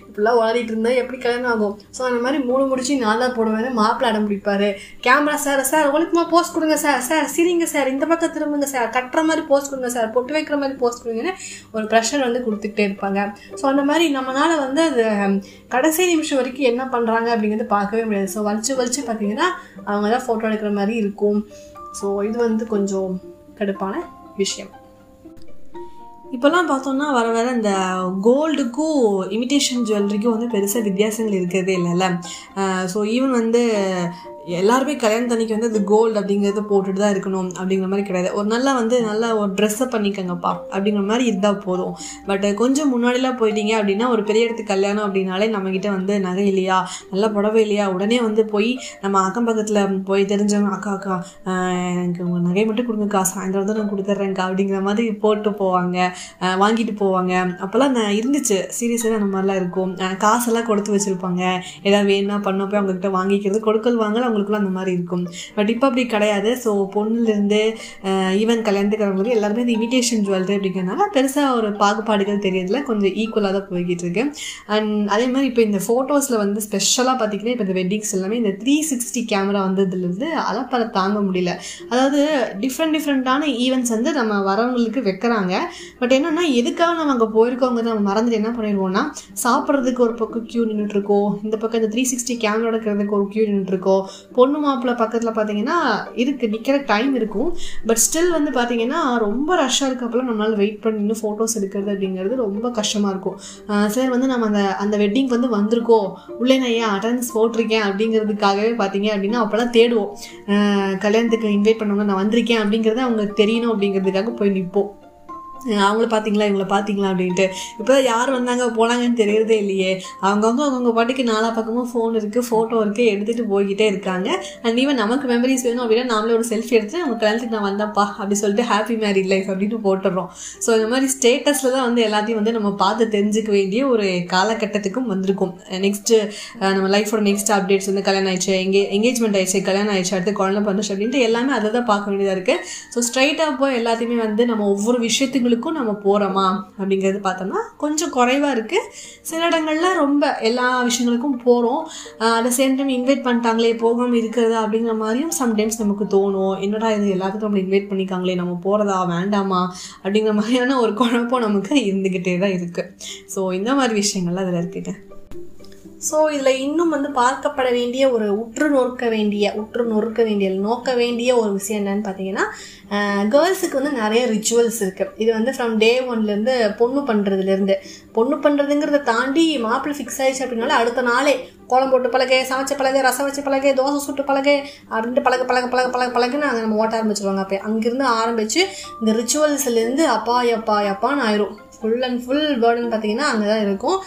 Speaker 1: இப்படிலாம் ஓடிட்டு இருந்தா எப்படி கல்யாணம் ஆகும்? ஸோ அந்த மாதிரி மூணு முடிச்சு நான் தான் போடுவேன் மாப்பிள்ள அடம் பிடிப்பாரு. கேமரா சார் சார் ஒழுக்கமா போஸ்ட் கொடுங்க சார் சார் சிரிங்க சார் இந்த பக்கம் திரும்புங்க சார் கட்டுற மாதிரி போஸ்ட் கொடுங்க சார் பொட்டு வைக்கிற மாதிரி போஸ்ட் கொடுங்கன்னு ஒரு ப்ரெஷர் வந்து கொடுத்துக்கிட்டே இருப்பாங்க. ஸோ அந்த மாதிரி நம்மளால வந்து அது கடைசி நிமிஷம் வரைக்கும் என்ன பண்ணுறாங்க அப்படிங்கிறது பார்க்கவே முடியாது. ஸோ வலிச்சு வலிச்சு பார்த்தீங்கன்னா அவங்க தான் ஃபோட்டோ எடுக்கிற மாதிரி இருக்கும். ஸோ இது வந்து கொஞ்சம் கடுப்பான விஷயம். இப்போல்லாம் பார்த்தோம்னா வர வர இந்த கோல்டுக்கும் இமிட்டேஷன் ஜுவல்லரிக்கும் வந்து பெருசாக வித்தியாசங்கள் இருக்கிறதே இல்லைல்ல. ஸோ ஈவன் வந்து எல்லாருமே கல்யாணத்தன்னைக்கு வந்து அது கோல்டு அப்படிங்கிறத போட்டுட்டு தான் இருக்கணும் அப்படிங்கிற மாதிரி கிடையாது. ஒரு நல்லா வந்து நல்லா ஒரு ட்ரெஸ்ஸை பண்ணிக்கங்கப்பா அப்படிங்கிற மாதிரி இருந்தால் போதும். பட் கொஞ்சம் முன்னாடிலாம் போயிட்டீங்க அப்படின்னா ஒரு பெரிய இடத்துக்கு கல்யாணம் அப்படின்னாலே நம்மக்கிட்ட வந்து நகை இல்லையா? நல்லா புடவை இல்லையா? உடனே வந்து போய் நம்ம அக்கம் பக்கத்தில் போய் தெரிஞ்சவங்க அக்கா அக்கா எனக்கு உங்கள் நகை மட்டும் கொடுங்கக்கா சாயந்தரம் வந்து நான் கொடுத்துட்றேன்க்கா அப்படிங்கிற மாதிரி போட்டு போவாங்க. வாங்கிட்டு போவாங்க. அப்போல்லாம் நான் இருந்துச்சு. சீரியஸாக அந்த மாதிரிலாம் இருக்கும். காசெல்லாம் கொடுத்து வச்சுருப்பாங்க. ஏதாவது வேணா பண்ண போய் அவங்கக்கிட்ட வாங்கிக்கிறது. கொடுக்கல் வாங்கல அவங்களுக்குலாம் அந்த மாதிரி இருக்கும். பட் இப்போ அப்படி கிடையாது. ஸோ பொண்ணுலேருந்து ஈவன் கல்யாணத்துக்கு எல்லாருமே இந்த இமிட்டேஷன் ஜுவல்லரி அப்படிங்கிறதுனால பெருசாக ஒரு பாகுபாடுகள் தெரியறதுல கொஞ்சம் ஈக்குவலாக தான் போய்கிட்டு இருக்கு. அண்ட் அதே மாதிரி இப்போ இந்த ஃபோட்டோஸில் வந்து ஸ்பெஷலாக பார்த்தீங்கன்னா இப்போ இந்த வெட்டிங்ஸ் எல்லாமே இந்த த்ரீ சிக்ஸ்டி கேமரா வந்ததுலேருந்து அலப்பற தாங்க முடியல. அதாவது டிஃப்ரெண்ட் டிஃப்ரெண்ட்டான ஈவெண்ட்ஸ் வந்து நம்ம வரவங்களுக்கு வைக்கிறாங்க. பட் என்னென்னா எதுக்காக நம்ம அங்கே போயிருக்கோங்க நம்ம மறந்துட்டு என்ன பண்ணிடுவோம்னா சாப்பிட்றதுக்கு ஒரு பக்கம் க்யூ நின்றுட்டுருக்கோம் இந்த பக்கம் இந்த த்ரீ சிக்ஸ்டி கேமரா எடுக்கிறதுக்கு ஒரு க்யூ நின்றுட்டுருக்கோம் பொண்ணு மாப்பிள்ளை பக்கத்தில் பார்த்தீங்கன்னா இருக்குது நிற்கிற டைம் இருக்கும். பட் ஸ்டில் வந்து பார்த்தீங்கன்னா ரொம்ப ரஷ்ஷாக இருக்கப்பெல்லாம் நம்மளால் வெயிட் பண்ணி இன்னும் ஃபோட்டோஸ் எடுக்கிறது அப்படிங்கிறது ரொம்ப கஷ்டமாக இருக்கும். சார் வந்து நம்ம அந்த அந்த வெட்டிங் வந்து வந்திருக்கோம். உள்ளே நான் ஏன் அட்டன்ஸ் போட்டிருக்கேன் அப்படிங்கிறதுக்காகவே பார்த்தீங்க அப்படின்னா அப்போல்லாம் தேடுவோம். கல்யாணத்துக்கு இன்வைட் பண்ணவங்க நான் வந்திருக்கேன் அப்படிங்கிறத அவங்களுக்கு தெரியணும் அப்படிங்கிறதுக்காக போய் நிற்போம் அவங்கள பார்த்தீங்களா இவங்கள பார்த்தீங்களா அப்படின்ட்டு. இப்போ யார் வந்தாங்க போனாங்கன்னு தெரியறதே இல்லையே. அவங்கவுங்க அவங்கவுங்க பாட்டுக்கு நாலா பக்கமும் ஃபோன் இருக்குது ஃபோட்டோ இருக்குது எடுத்துகிட்டு போய்கிட்டே இருக்காங்க. அண்ட் ஈவன் நமக்கு மெமரிஸ் வேணும் அப்படின்னா நாமளே ஒரு செல்ஃபி எடுத்து நம்ம கல்யாணத்துக்கு நான் வந்தேன்ப்பா அப்படி சொல்லிட்டு ஹாப்பி மேரிட் லைஃப் அப்படின்னு போட்டுடுறோம் ஸோ இந்த மாதிரி ஸ்டேட்டஸில் தான் வந்து எல்லாத்தையும் வந்து நம்ம பார்த்து தெரிஞ்சுக்க வேண்டிய ஒரு காலகட்டத்துக்கும் வந்திருக்கும். நெக்ஸ்ட்டு நம்ம லைஃபோட நெக்ஸ்ட் அப்டேட்ஸ் வந்து கல்யாணம் ஆயிடுச்சு எங்கே எங்கேஜ்மெண்ட் ஆயிடுச்சு கல்யாணம் ஆயிடுச்சு அடுத்து குழந்தை பண்ணுச்சு அப்படின்ட்டு எல்லாமே அதை தான் பார்க்க வேண்டியதாக இருக்குது ஸோ ஸ்ட்ரைட்டாக போய் எல்லாத்தையுமே வந்து நம்ம ஒவ்வொரு விஷயத்துக்கு விஷயங்களுக்கும் நம்ம போகிறோமா அப்படிங்கிறது பார்த்தோம்னா கொஞ்சம் குறைவாக இருக்குது சில இடங்களில் ரொம்ப எல்லா விஷயங்களுக்கும் போகிறோம் அந்த சேம் டைம் இன்வைட் பண்ணிட்டாங்களே போகாமல் இருக்கிறதா அப்படிங்கிற மாதிரியும் சம்டைம்ஸ் நமக்கு தோணும். என்னடா இது எல்லாத்துக்கும் நம்மளை இன்வைட் பண்ணிக்காங்களே நம்ம போகிறதா வேண்டாமா? அப்படிங்கிற மாதிரியான ஒரு குழப்பம் நமக்கு இருந்துக்கிட்டே தான் இருக்குது ஸோ இந்த மாதிரி விஷயங்கள்லாம் அதில் இருக்குங்க. ஸோ இதில் இன்னும் வந்து பார்க்கப்பட வேண்டிய ஒரு உற்று நோக்க வேண்டிய உற்று நொறுக்க வேண்டிய நோக்க வேண்டிய ஒரு விஷயம் என்னன்னு பார்த்தீங்கன்னா கேர்ள்ஸுக்கு வந்து நிறைய ரிச்சுவல்ஸ் இருக்குது இது வந்து ஃப்ரம் டே ஒன்லேருந்து பொண்ணு பண்ணுறதுலேருந்து பொண்ணு பண்ணுறதுங்கிறத தாண்டி மாப்பிள்ளை ஃபிக்ஸ் ஆயிடுச்சு அப்படின்னால அடுத்த நாளே கோலம் போட்டு பழகை சமைச்ச பழகை ரசம் வச்ச பழகே தோசை சுட்டு பழகை அப்படின்ட்டு பழக பழக பழக பழக பழகுன்னு அங்கே நம்ம ஓட்ட ஆரம்பிச்சிருவாங்க அப்போ அங்கேருந்து ஆரம்பித்து இந்த ரிச்சுவல்ஸ்லேருந்து அப்பா எப்பா எப்பான்னு ஆயிரும். ஃபுல் அண்ட் ஃபுல் பேர்டன் பார்த்தீங்கன்னா அங்கே தான் இருக்கும்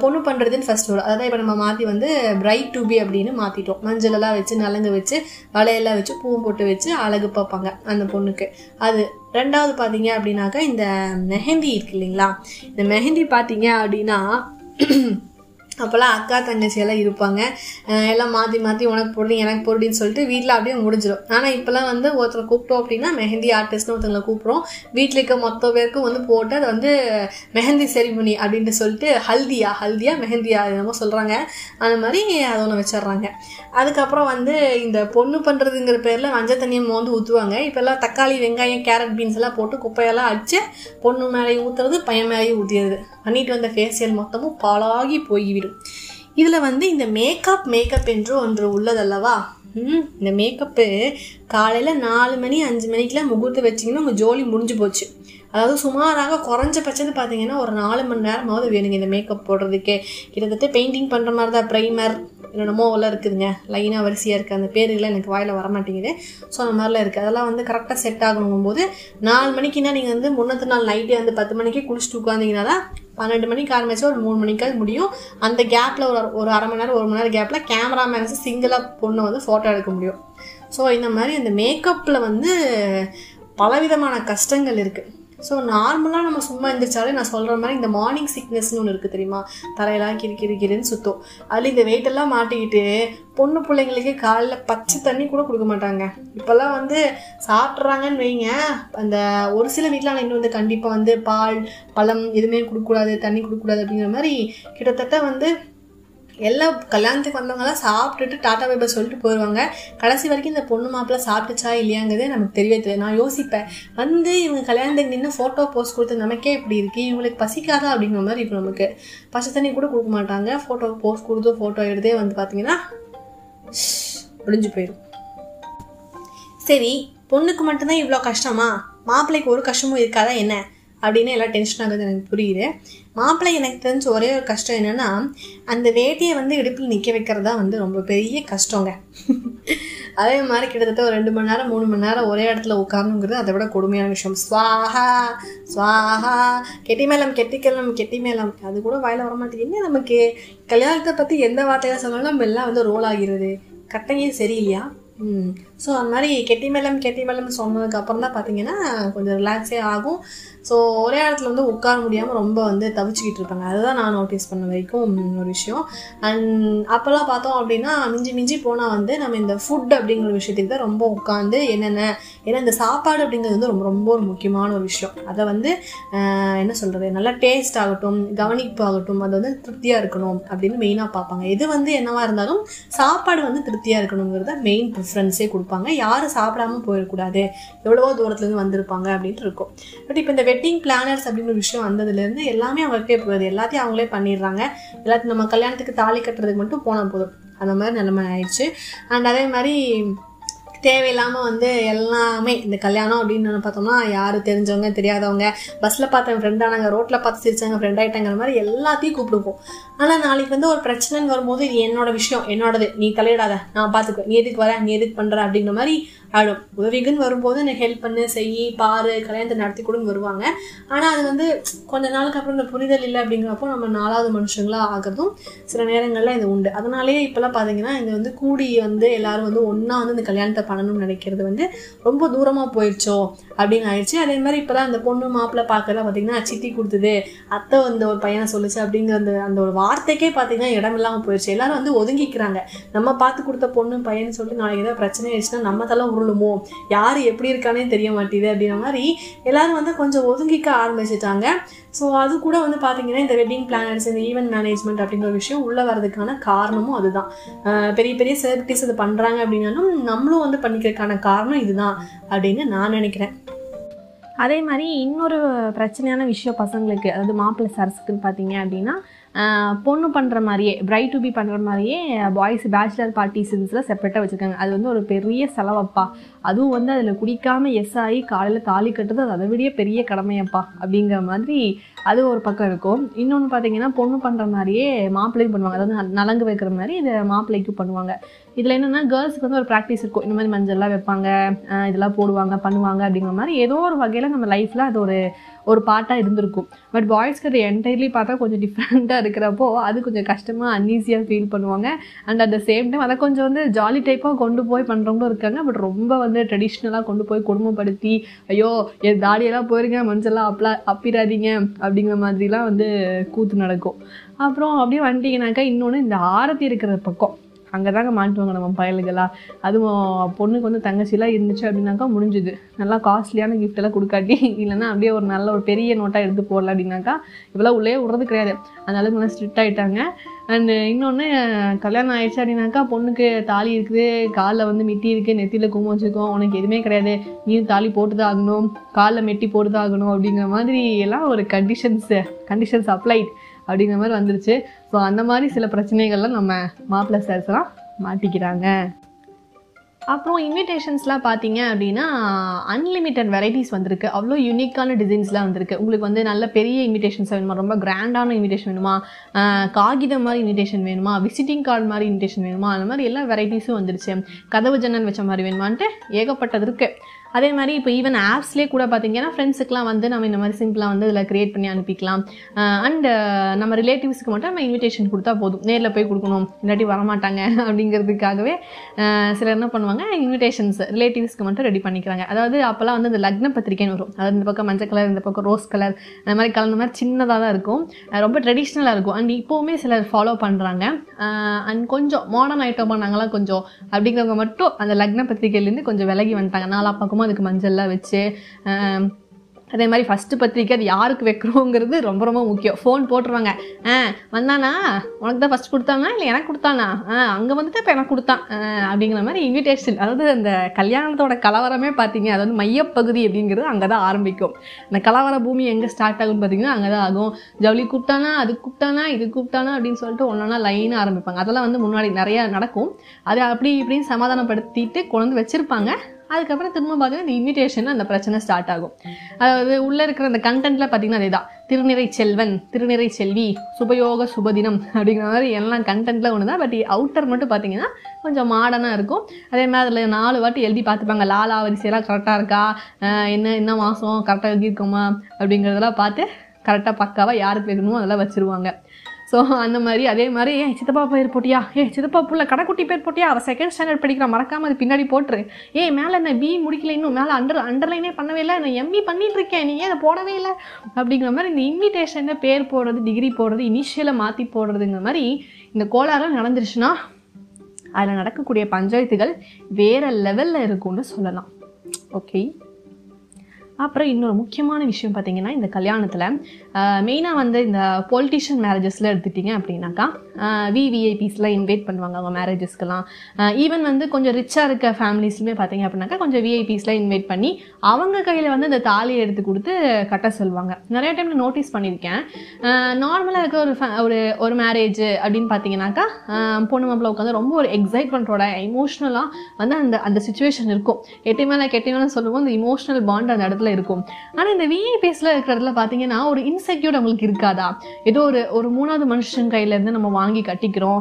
Speaker 1: பொண்ணு பண்ணுறதுன்னு ஃபர்ஸ்ட் வரும் அதாவது இப்போ நம்ம மாற்றி வந்து பிரைட் டு பி அப்படின்னு மாற்றிட்டோம் மஞ்சளெல்லாம் வச்சு நலங்கு வச்சு வளையெல்லாம் வச்சு பூ போட்டு வச்சு அழகு பார்ப்பாங்க அந்த பொண்ணுக்கு. அது ரெண்டாவது பார்த்தீங்க அப்படின்னாக்கா இந்த மெஹந்தி இருக்கு இல்லைங்களா? இந்த மெஹந்தி பார்த்தீங்க அப்படின்னா அப்போல்லாம் அக்கா தங்கச்சி எல்லாம் இருப்பாங்க. எல்லாம் மாற்றி மாற்றி உனக்கு போடுறி எனக்கு போடுறீன்னு சொல்லிட்டு வீட்டில் அப்படியே முடிஞ்சிடும் ஆனால் இப்போல்லாம் வந்து ஒருத்தரை கூப்பிட்டோம் அப்படின்னா மெஹந்தி ஆர்டிஸ்ட்னு ஒருத்தங்களை கூப்பிட்றோம். வீட்டில் இருக்க மொத்த பேருக்கும் வந்து போட்டு அதை வந்து மெஹந்தி செரிமனி அப்படின்ட்டு சொல்லிட்டு ஹல்தியா ஹல்தியா மெஹந்தியா என்னமோ சொல்கிறாங்க அந்த மாதிரி அதை ஒன்று வச்சிடுறாங்க. அதுக்கப்புறம் வந்து இந்த பொண்ணு பண்ணுறதுங்கிற பேரில் மஞ்சள் தண்ணியை மோந்து ஊற்றுவாங்க இப்போல்லாம் தக்காளி வெங்காயம் கேரட் பீன்ஸ் எல்லாம் போட்டு குப்பையெல்லாம் அடிச்சு பொண்ணு மேலேயும் ஊற்றுறது பையன் மேலேயும் ஊற்றிடுது பண்ணிட்டு வந்த ஃபேஷியல் மொத்தமும் பாலாகி போய்விடும். இதில் வந்து இந்த மேக்கப் மேக்கப் என்று ஒன்று உள்ளதல்லவா? இந்த மேக்கப்பு காலையில் நாலு மணி அஞ்சு மணிக்கெலாம் முகூர்த்தம் வச்சிங்கன்னா உங்கள் ஜோலி முடிஞ்சு போச்சு. அதாவது சுமாராக குறைஞ்சபட்சது பார்த்தீங்கன்னா ஒரு நாலு மணி நேரமாவது வேணுங்க இந்த மேக்கப் போடுறதுக்கே. கிட்டத்தட்ட பெயிண்டிங் பண்ணுற மாதிரி தான் ப்ரைமர் என்னென்னமோ எல்லாம் இருக்குதுங்க. லைனாக வரிசையாக இருக்குது அந்த பேருலாம் எனக்கு வாயில் வர மாட்டேங்குது. ஸோ அந்த மாதிரிலாம் இருக்குது அதெல்லாம் வந்து கரெக்டாக செட் ஆகணுங்கும் போது நாலு மணிக்குன்னா நீங்கள் வந்து முன்னத்து நாள் நைட்டே வந்து பத்து மணிக்கு குளிச்சுட்டு உட்காந்திங்கன்னா தான் பன்னெண்டு மணிக்கு ஆரம்பிச்சா ஒரு மூணு மணிக்காவது முடியும். அந்த கேப்பில் ஒரு ஒரு அரை மணி நேரம் ஒரு மணி நேரம் கேப்பில் கேமராமேன்ஸ் சிங்கிளாக பொண்ணை வந்து ஃபோட்டோ எடுக்க முடியும். ஸோ இந்த மாதிரி அந்த மேக்கப்பில் வந்து பலவிதமான கஷ்டங்கள் இருக்குது ஸோ நார்மலாக நம்ம சும்மா எழுந்திரிச்சாலே நான் சொல்கிற மாதிரி இந்த மார்னிங் சிக்னஸ்னு ஒன்று இருக்குது தெரியுமா? தலையெல்லாம் கிரிக்கிரிக்கிறேன்னு சுத்தம். அதில் இந்த வெயிட்டெல்லாம் மாட்டிக்கிட்டு பொண்ணு பிள்ளைங்களுக்கு காலையில் பச்சை தண்ணி கூட கொடுக்க மாட்டாங்க. இப்போல்லாம் வந்து சாப்பிட்றாங்கன்னு வைங்க. அந்த ஒரு சில வீட்டில் ஆனால் இன்னும் வந்து கண்டிப்பாக வந்து பால் பழம் எதுவுமே கொடுக்கக்கூடாது தண்ணி கொடுக்கக்கூடாது அப்படிங்கிற மாதிரி கிட்டத்தட்ட வந்து எல்லா கல்யாணத்துக்கு வந்தவங்கலாம் சாப்பிட்டுட்டு டாட்டா பைபை சொல்லிட்டு போயிடுவாங்க கடைசி வரைக்கும் இந்த பொண்ணு மாப்பிள்ள சாப்பிட்டுச்சா இல்லையாங்கிறதே நமக்கு தெரியவே தெரியாது நான் யோசிப்பேன். வந்து இவங்க கல்யாணத்துக்கு நின்று ஃபோட்டோ போஸ்ட் கொடுத்து நமக்கே இப்படி இருக்குது இவங்களுக்கு பசிக்காதா அப்படிங்கிற மாதிரி இப்போ நமக்கு. பச்சை தண்ணி கூட கொடுக்க மாட்டாங்க. ஃபோட்டோ போஸ்ட் கொடுத்து ஃபோட்டோ எடுத்தே வந்து பார்த்தீங்கன்னா முடிஞ்சு போயிடும் சரி பொண்ணுக்கு மட்டும்தான் இவ்வளோ கஷ்டமா? மாப்பிள்ளைக்கு ஒரு கஷ்டமும் இருக்காதா என்ன? அப்படின்னு எல்லாம் டென்ஷன் ஆகுது எனக்கு புரியுது. மாப்பிள்ளை எனக்கு தெரிஞ்ச ஒரே ஒரு கஷ்டம் என்னென்னா அந்த வேட்டியை வந்து இடுப்பில் நிற்க வைக்கிறது தான் வந்து ரொம்ப பெரிய கஷ்டங்க. அதே மாதிரி கிட்டத்தட்ட ஒரு ரெண்டு மணி நேரம் மூணு மணி நேரம் ஒரே இடத்துல உட்காரணுங்கிறது அதை விட கொடுமையான விஷயம். ஸ்வாஹா ஸ்வாஹா கெட்டி மேலம் கெட்டி கெட்டி மேலம் அது கூட வாயில வர மாட்டேங்குது நமக்கு? கல்யாணத்தை பற்றி எந்த வார்த்தையாக சொன்னாலும் நம்ம எல்லாம் வந்து ரோல் ஆகிறது கட்டையே சரியில்லையா? ஸோ அந்த மாதிரி கெட்டி மேளம் கெட்டி மேளம் சொன்னதுக்கு அப்புறம் தான் பார்த்தீங்கன்னா கொஞ்சம் ரிலாக்ஸே ஆகும். ஸோ ஒரே இடத்துல வந்து உட்கார முடியாமல் ரொம்ப வந்து தவிச்சுக்கிட்டு இருப்பாங்க. அதுதான் நான் நோட்டீஸ் பண்ண வரைக்கும் ஒரு விஷயம். அண்ட் அப்போல்லாம் பார்த்தோம் அப்படின்னா மிஞ்சி மிஞ்சி போனால் வந்து நம்ம இந்த ஃபுட் அப்படிங்கிற விஷயத்துக்கு தான் ரொம்ப உட்காந்து என்னென்ன ஏன்னா இந்த சாப்பாடு அப்படிங்கிறது வந்து ரொம்ப ரொம்ப ஒரு முக்கியமான ஒரு விஷயம். அதை வந்து என்ன சொல்கிறது நல்லா டேஸ்ட் ஆகட்டும் கவனிப்பு ஆகட்டும் அது வந்து திருப்தியாக இருக்கணும் அப்படின்னு மெயினாக பார்ப்பாங்க. எது வந்து என்னவாக இருந்தாலும் சாப்பாடு வந்து திருப்தியாக இருக்கணுங்கிறத மெயின் ப்ரிஃபரன்ஸே கொடுப்பாங்க. யாரும் சாப்பிடாம போயிடக்கூடாது. எவ்வளவோ தூரத்துலேருந்து வந்திருப்பாங்க அப்படின்ட்டு இருக்கும். பட் இப்போ இந்த வெட்டிங் பிளானர்ஸ் அப்படின்னு ஒரு விஷயம் வந்ததுலேருந்து எல்லாமே அவங்களுக்கே போகுது. எல்லாத்தையும் அவங்களே பண்ணிடுறாங்க. எல்லாத்தையும் நம்ம கல்யாணத்துக்கு தாலி கட்டுறதுக்கு மட்டும் போனால் போதும். அந்த மாதிரி நிலைமை ஆயிடுச்சு. அண்ட் அதே மாதிரி தேவையில்லாமல் வந்து எல்லாமே இந்த கல்யாணம் அப்படின்னு பார்த்தோம்னா யார் தெரிஞ்சவங்க தெரியாதவங்க பஸ்ஸில் பார்த்த ஃப்ரெண்டானாங்க ரோட்டில் பார்த்து சிரிச்சாங்க ஃப்ரெண்ட் ஆகிட்டாங்கிற மாதிரி எல்லாத்தையும் கூப்பிடுவோம். ஆனால் நாளைக்கு வந்து ஒரு பிரச்சனைன்னு வரும்போது இது என்னோட விஷயம் என்னோடது. நீ தலையிடாத. நான் பார்த்துக்குவேன் நீ எதுக்கு வர? நீ எதுக்கு பண்ணுற அப்படிங்கிற மாதிரி ஆடும். உதவிக்குன்னு வரும்போது எனக்கு ஹெல்ப் பண்ணு செய் பாரு கல்யாணத்தை நடத்தி கொடுன்னு வருவாங்க. ஆனால் அது வந்து கொஞ்ச நாளுக்கு அப்புறம் இந்த புரிதல் இல்லை அப்படிங்கிறப்போ நம்ம நாலாவது மனுஷங்களாக ஆகிறதும் சில நேரங்களில் இது உண்டு. அதனாலேயே இப்போல்லாம் பார்த்தீங்கன்னா இது வந்து கூடி வந்து எல்லாரும் வந்து ஒன்றா வந்து இந்த கல்யாணத்தை பண்ணணும்னு நினைக்கிறது வந்து ரொம்ப தூரமாக போயிடுச்சோ. அப்படின்னு ஆயிடுச்சு. அதே மாதிரி இப்போலாம் அந்த பொண்ணு மாப்பிள்ளை பார்க்கறத பார்த்தீங்கன்னா சித்தி கொடுத்தது. அத்தை வந்து ஒரு பையனை சொல்லுச்சு. அப்படிங்கிற அந்த அந்த ஒரு வார்த்தைக்கே பார்த்தீங்கன்னா இடம் இல்லாமல் போயிடுச்சு. எல்லாரும் வந்து ஒதுங்கிக்கிறாங்க. நம்ம பார்த்து கொடுத்த பொண்ணு பையன் சொல்லிட்டு நாளைக்கு ஏதாவது பிரச்சனை ஆயிடுச்சுன்னா நம்ம தலை உருளுமோ? யார் எப்படி இருக்கானே தெரிய மாட்டேது அப்படின்ற மாதிரி எல்லாரும் வந்து கொஞ்சம் ஒதுங்கிக்க ஆரம்பிச்சிட்டாங்க. ஸோ அது கூட வந்து பார்த்தீங்கன்னா இந்த வெட்டிங் பிளானர்ஸ் இந்த ஈவென்ட் மேனேஜ்மெண்ட் அப்படிங்கிற விஷயம் உள்ளே வரதுக்கான காரணமும் அதுதான். பெரிய பெரிய செலிபிரிட்டிஸ் இது பண்ணுறாங்க அப்படின்னாலும் நம்மளும் வந்து பண்ணிக்கிறதுக்கான காரணம் இதுதான் அப்படின்னு நான் நினைக்கிறேன்.
Speaker 2: அதே மாதிரி இன்னொரு பிரச்சனையான விஷயம் பசங்களுக்கு அதாவது மாப்பிள்ளை சரசுக்குன்னு பார்த்தீங்க அப்படின்னா
Speaker 1: பொண்ணு பண்ணுற மாதிரியே பிரைட் டு பி பண்ணுற மாதிரியே பாய்ஸ் பேச்சுலர் பார்ட்டிஸில் செப்பரேட்டாக வச்சுருக்காங்க. அது வந்து ஒரு பெரிய செலவப்பா. அதுவும் வந்து அதில் குடிக்காமல் எஸ் ஆகி காலையில் தாலி கட்டுறது அதை விட பெரிய கடமையப்பா. அப்படிங்கிற மாதிரி அது ஒரு பக்கம் இருக்கும். இன்னொன்று பார்த்தீங்கன்னா பொண்ணு பண்ணுற மாதிரியே மாப்பிள்ளையும் பண்ணுவாங்க. அதாவது நலங்கு வைக்கிற மாதிரி இதை மாப்பிள்ளைக்கும் பண்ணுவாங்க. இதில் என்னென்னா கேர்ள்ஸுக்கு வந்து ஒரு ப்ராக்டிஸ் இருக்கும். இந்த மாதிரி மஞ்சள்லாம் வைப்பாங்க இதெல்லாம் போடுவாங்க பண்ணுவாங்க அப்படிங்கிற மாதிரி ஏதோ ஒரு வகையில் நம்ம லைஃப்பில் அது ஒரு ஒரு பார்ட்டாக இருந்திருக்கும். பட் பாய்ஸ்க்கு அது என்டையர்லி பார்த்தா கொஞ்சம் டிஃப்ரெண்ட்டாக இருக்கிறப்போ அது கொஞ்சம் கஷ்டமாக அன்ஈஸியாக ஃபீல் பண்ணுவாங்க. And at the same time அதை கொஞ்சம் வந்து ஜாலி டைப்பாக கொண்டு போய் பண்ணுறவங்களும் இருக்காங்க. பட் ரொம்ப வந்து ட்ரெடிஷ்னலாக கொண்டு போய் குடும்பப்படுத்தி ஐயோ என் தாடியெல்லாம் போயிருங்க மஞ்சள்லாம் அப்பலா அப்பிடாதீங்க அப்படிங்கிற மாதிரிலாம் வந்து கூத்து நடக்கும். அப்புறம் அப்படியே வந்துட்டீங்கனாக்கா இன்னொன்று இந்த ஆரத்தி இருக்கிற பக்கம். அங்கே தாங்க மாட்டுவாங்க நம்ம பயலுகளாக அதுவும் பொண்ணுக்கு வந்து தங்கச்சிலாம் இருந்துச்சு அப்படின்னாக்கா முடிஞ்சுது. நல்லா காஸ்ட்லியான gift எல்லாம் கொடுக்காட்டி இல்லைன்னா அப்படியே ஒரு நல்ல ஒரு பெரிய நோட்டாக எடுத்து போடல அப்படின்னாக்கா இவ்வளோ உள்ளே விட்றது கிடையாது. அதனால நல்லா ஸ்ட்ரிக்ட் ஆகிட்டாங்க அண்டு இன்னொன்று கல்யாணம் ஆயிடுச்சு அப்படின்னாக்கா பொண்ணுக்கு தாலி இருக்குது காலில் வந்து மெட்டி இருக்குது நெத்தியில் குங்குமம் வச்சுருக்கோம். உனக்கு எதுவுமே கிடையாது. நீ தாலி போட்டு தான் ஆகணும். காலில் மெட்டி போட்டு தான் ஆகணும் அப்படிங்கிற மாதிரி எல்லாம் ஒரு கண்டிஷன்ஸ் கண்டிஷன்ஸ் அப்ளைட் அப்படிங்கிற மாதிரி வந்துருச்சு. ஸோ அந்த மாதிரி சில பிரச்சனைகள்லாம் நம்ம மாப்பிள்ளை சார்ஸ்லாம் மாட்டிக்கிறாங்க. அப்புறம் இன்விடேஷன்ஸ்லாம் பார்த்தீங்க அப்படின்னா அன்லிமிட்டட் வெரைட்டிஸ் வந்திருக்கு. அவ்வளோ யூனிக்கான டிசைன்ஸ்லாம் வந்திருக்கு. உங்களுக்கு வந்து நல்ல பெரிய இன்விடேஷன்ஸ் வேணுமா? ரொம்ப கிராண்டான இன்விடேஷன் வேணுமா? காகிதம் மாதிரி இன்விடேஷன் வேணுமா? விசிட்டிங் கார்டு மாதிரி இன்விடேஷன் வேணுமா? அந்த மாதிரி எல்லா வெரைட்டிஸும் வந்துருச்சு. கதவு ஜன்னல் வச்ச மாதிரி வேணுமான்ட்டு ஏகப்பட்டது இருக்குது அதே மாதிரி இப்போ ஈவன் ஆப்ஸ்லேயே கூட பார்த்தீங்கன்னா ஃப்ரெண்ட்ஸுக்குலாம் வந்து நம்ம இந்த மாதிரி சிம்பிளாக வந்து இதில் க்ரியேட் பண்ணி அனுப்பிக்கலாம். அண்ட் நம்ம ரிலேட்டிவ்ஸ்க்கு மட்டும் நம்ம இன்விடேஷன் கொடுத்தா போதும். நேரில் போய் கொடுக்கணும். இல்லாட்டி வரமாட்டாங்க *laughs* அப்படிங்கிறதுக்காகவே சிலர் என்ன பண்ணுவாங்க இன்விடேஷன்ஸ் ரிலேட்டிவ்ஸ்க்கு மட்டும் ரெடி பண்ணிக்கிறாங்க. அதாவது அப்போல்லாம் வந்து இந்த லக்ன பத்திரிக்கைன்னு வரும். அதாவது இந்த பக்கம் மஞ்சள் கலர் இந்த பக்கம் ரோஸ் கலர் அந்த மாதிரி கலந்த மாதிரி சின்னதாக தான் இருக்கும். ரொம்ப ட்ரெடிஷ்னலாக இருக்கும். அண்ட் இப்போவுமே சிலர் ஃபாலோ பண்ணுறாங்க அண்ட் கொஞ்சம் மாடர்ன் ஐட்டம் பண்ணாங்களாம் கொஞ்சம் அப்படிங்கிறவங்க மட்டும் அந்த லக்ன பத்திரிக்கையிலேருந்து கொஞ்சம் விலகி வந்துட்டாங்க. நாலா வைக்கிறோமோ அதுக்கு மஞ்சள்லாம் வச்சு அதே மாதிரி ஃபஸ்ட்டு பத்திரிக்கை அது யாருக்கு வைக்கிறோங்கிறது ரொம்ப ரொம்ப முக்கியம். ஃபோன் போட்டுருவாங்க. ஆ வந்தானா? உனக்கு தான் ஃபஸ்ட் கொடுத்தானா? இல்லை எனக்கு கொடுத்தானா? ஆ அங்கே வந்துட்டு இப்போ எனக்கு கொடுத்தான். அப்படிங்கிற மாதிரி இன்விடேஷன் அதாவது அந்த கல்யாணத்தோட கலவரமே பார்த்தீங்க அது வந்து மையப்பகுதி அப்படிங்கிறது அங்கே தான் ஆரம்பிக்கும். அந்த கலவர பூமி எங்கே ஸ்டார்ட் ஆகும்னு பார்த்தீங்கன்னா அங்கே தான் ஆகும். ஜவுளி கூப்பிட்டானா? அது கூப்பிட்டானா? இது கூப்பிட்டானா? அப்படின்னு சொல்லிட்டு ஒன்றா லைனாக ஆரம்பிப்பாங்க. அதெல்லாம் வந்து முன்னாடி நிறையா நடக்கும். அதை அப்படி இப்படின்னு சமாதானப்படுத்திட்டு கொண்டு வந்து வச்சுருப்பாங்க. அதுக்கப்புறம் திரும்ப பார்த்தீங்கன்னா இந்த இன்விடேஷன் அந்த பிரச்சனை ஸ்டார்ட் ஆகும். அதாவது உள்ளே இருக்கிற அந்த கண்டென்ட்டில் பார்த்தீங்கன்னா அதே தான். திருநிறை செல்வன் திருநிறை செல்வி சுபயோக சுபதினம் அப்படிங்கிற மாதிரி எல்லாம் கண்டென்ட்டில் ஒன்று தான் பட் அவுட்டர் மட்டும் பார்த்தீங்கன்னா கொஞ்சம் மாடர்னாக இருக்கும். அதே மாதிரி அதில் நாலு வாட்டி எழுதி பார்த்துப்பாங்க. லாலா வரிசையெல்லாம் கரெக்டாக இருக்கா? என்ன என்ன மாதம் கரெக்டாக எழுதியிருக்கோமா? அப்படிங்கிறதெல்லாம் பார்த்து கரெக்டாக பக்காவாக யாருக்கு வேணுமோ அதெல்லாம் வச்சுருவாங்க. ஸோ அந்த மாதிரி அதே மாதிரி ஏன் சித்தப்பா பேர் போட்டியா? ஏ சித்தப்பா புள்ள கடைக்குட்டி பேர் போட்டியா? அவள் செகண்ட் ஸ்டாண்டர்ட் படிக்கிறா மறக்காம அது பின்னாடி போட்டுரு. ஏ மேலே என்ன பி முடிக்கல இன்னும்? மேலே அண்டர் அண்டர்லைனே பண்ணவே இல்லை? நான் எம்இ பண்ணிட்டு இருக்கேன் நீ ஏன் அதை போடவே இல்லை? அப்படிங்கிற மாதிரி இந்த இன்விடேஷனில் பேர் போடுறது டிகிரி போடுறது இனிஷியலை மாற்றி போடுறதுங்கிற மாதிரி இந்த கோளாறுலாம் நடந்துருச்சுன்னா அதில் நடக்கக்கூடிய பஞ்சாயத்துகள் வேறு லெவலில் இருக்கும்னு சொல்லலாம். ஓகே அப்புறம் இன்னொரு முக்கியமான விஷயம் பார்த்தீங்கன்னா இந்த கல்யாணத்தில் மெயினாக வந்து இந்த பொலிட்டிஷியன் மேரேஜஸில் எடுத்துட்டிங்க அப்படின்னாக்கா விவிஐபிஸ்லாம் இன்வைட் பண்ணுவாங்க அவங்க மேரேஜஸ்க்கெலாம் ஈவன் வந்து கொஞ்சம் ரிச்சாக இருக்க ஃபேமிலிஸ்லுமே பார்த்தீங்க அப்படின்னாக்கா கொஞ்சம் விஐபிஸ்லாம் இன்வைட் பண்ணி அவங்க கையில் வந்து அந்த தாலியை எடுத்து கொடுத்து கட்ட சொல்லுவாங்க. நிறைய டைம் நோட்டீஸ் பண்ணியிருக்கேன் நார்மலாக இருக்க ஒரு ஒரு ஒரு மேரேஜ் அப்படின்னு பார்த்தீங்கன்னாக்கா பொண்ணு மாப்பிள்ள உட்காந்து ரொம்ப ஒரு எக்ஸைட்மெண்ட்டோட எமோஷ்னலாக வந்து அந்த அந்த சுச்சுவேஷன் இருக்கும். எட்டி மேலே கெட்டி மேலே சொல்லுவோம் அந்த இமோஷனல் பாண்ட் அந்த இடத்துல இருக்கும். ஆனால் இந்த விஐபிஎஸ்ல இருக்கிறதுல பார்த்தீங்கன்னா ஒரு இன்செக்யூர்ட் அவங்களுக்கு இருக்காதா? ஏதோ ஒரு ஒரு மூணாவது மனுஷன் கையிலேருந்து நம்ம வாங்கி கட்டிக்கிறோம்.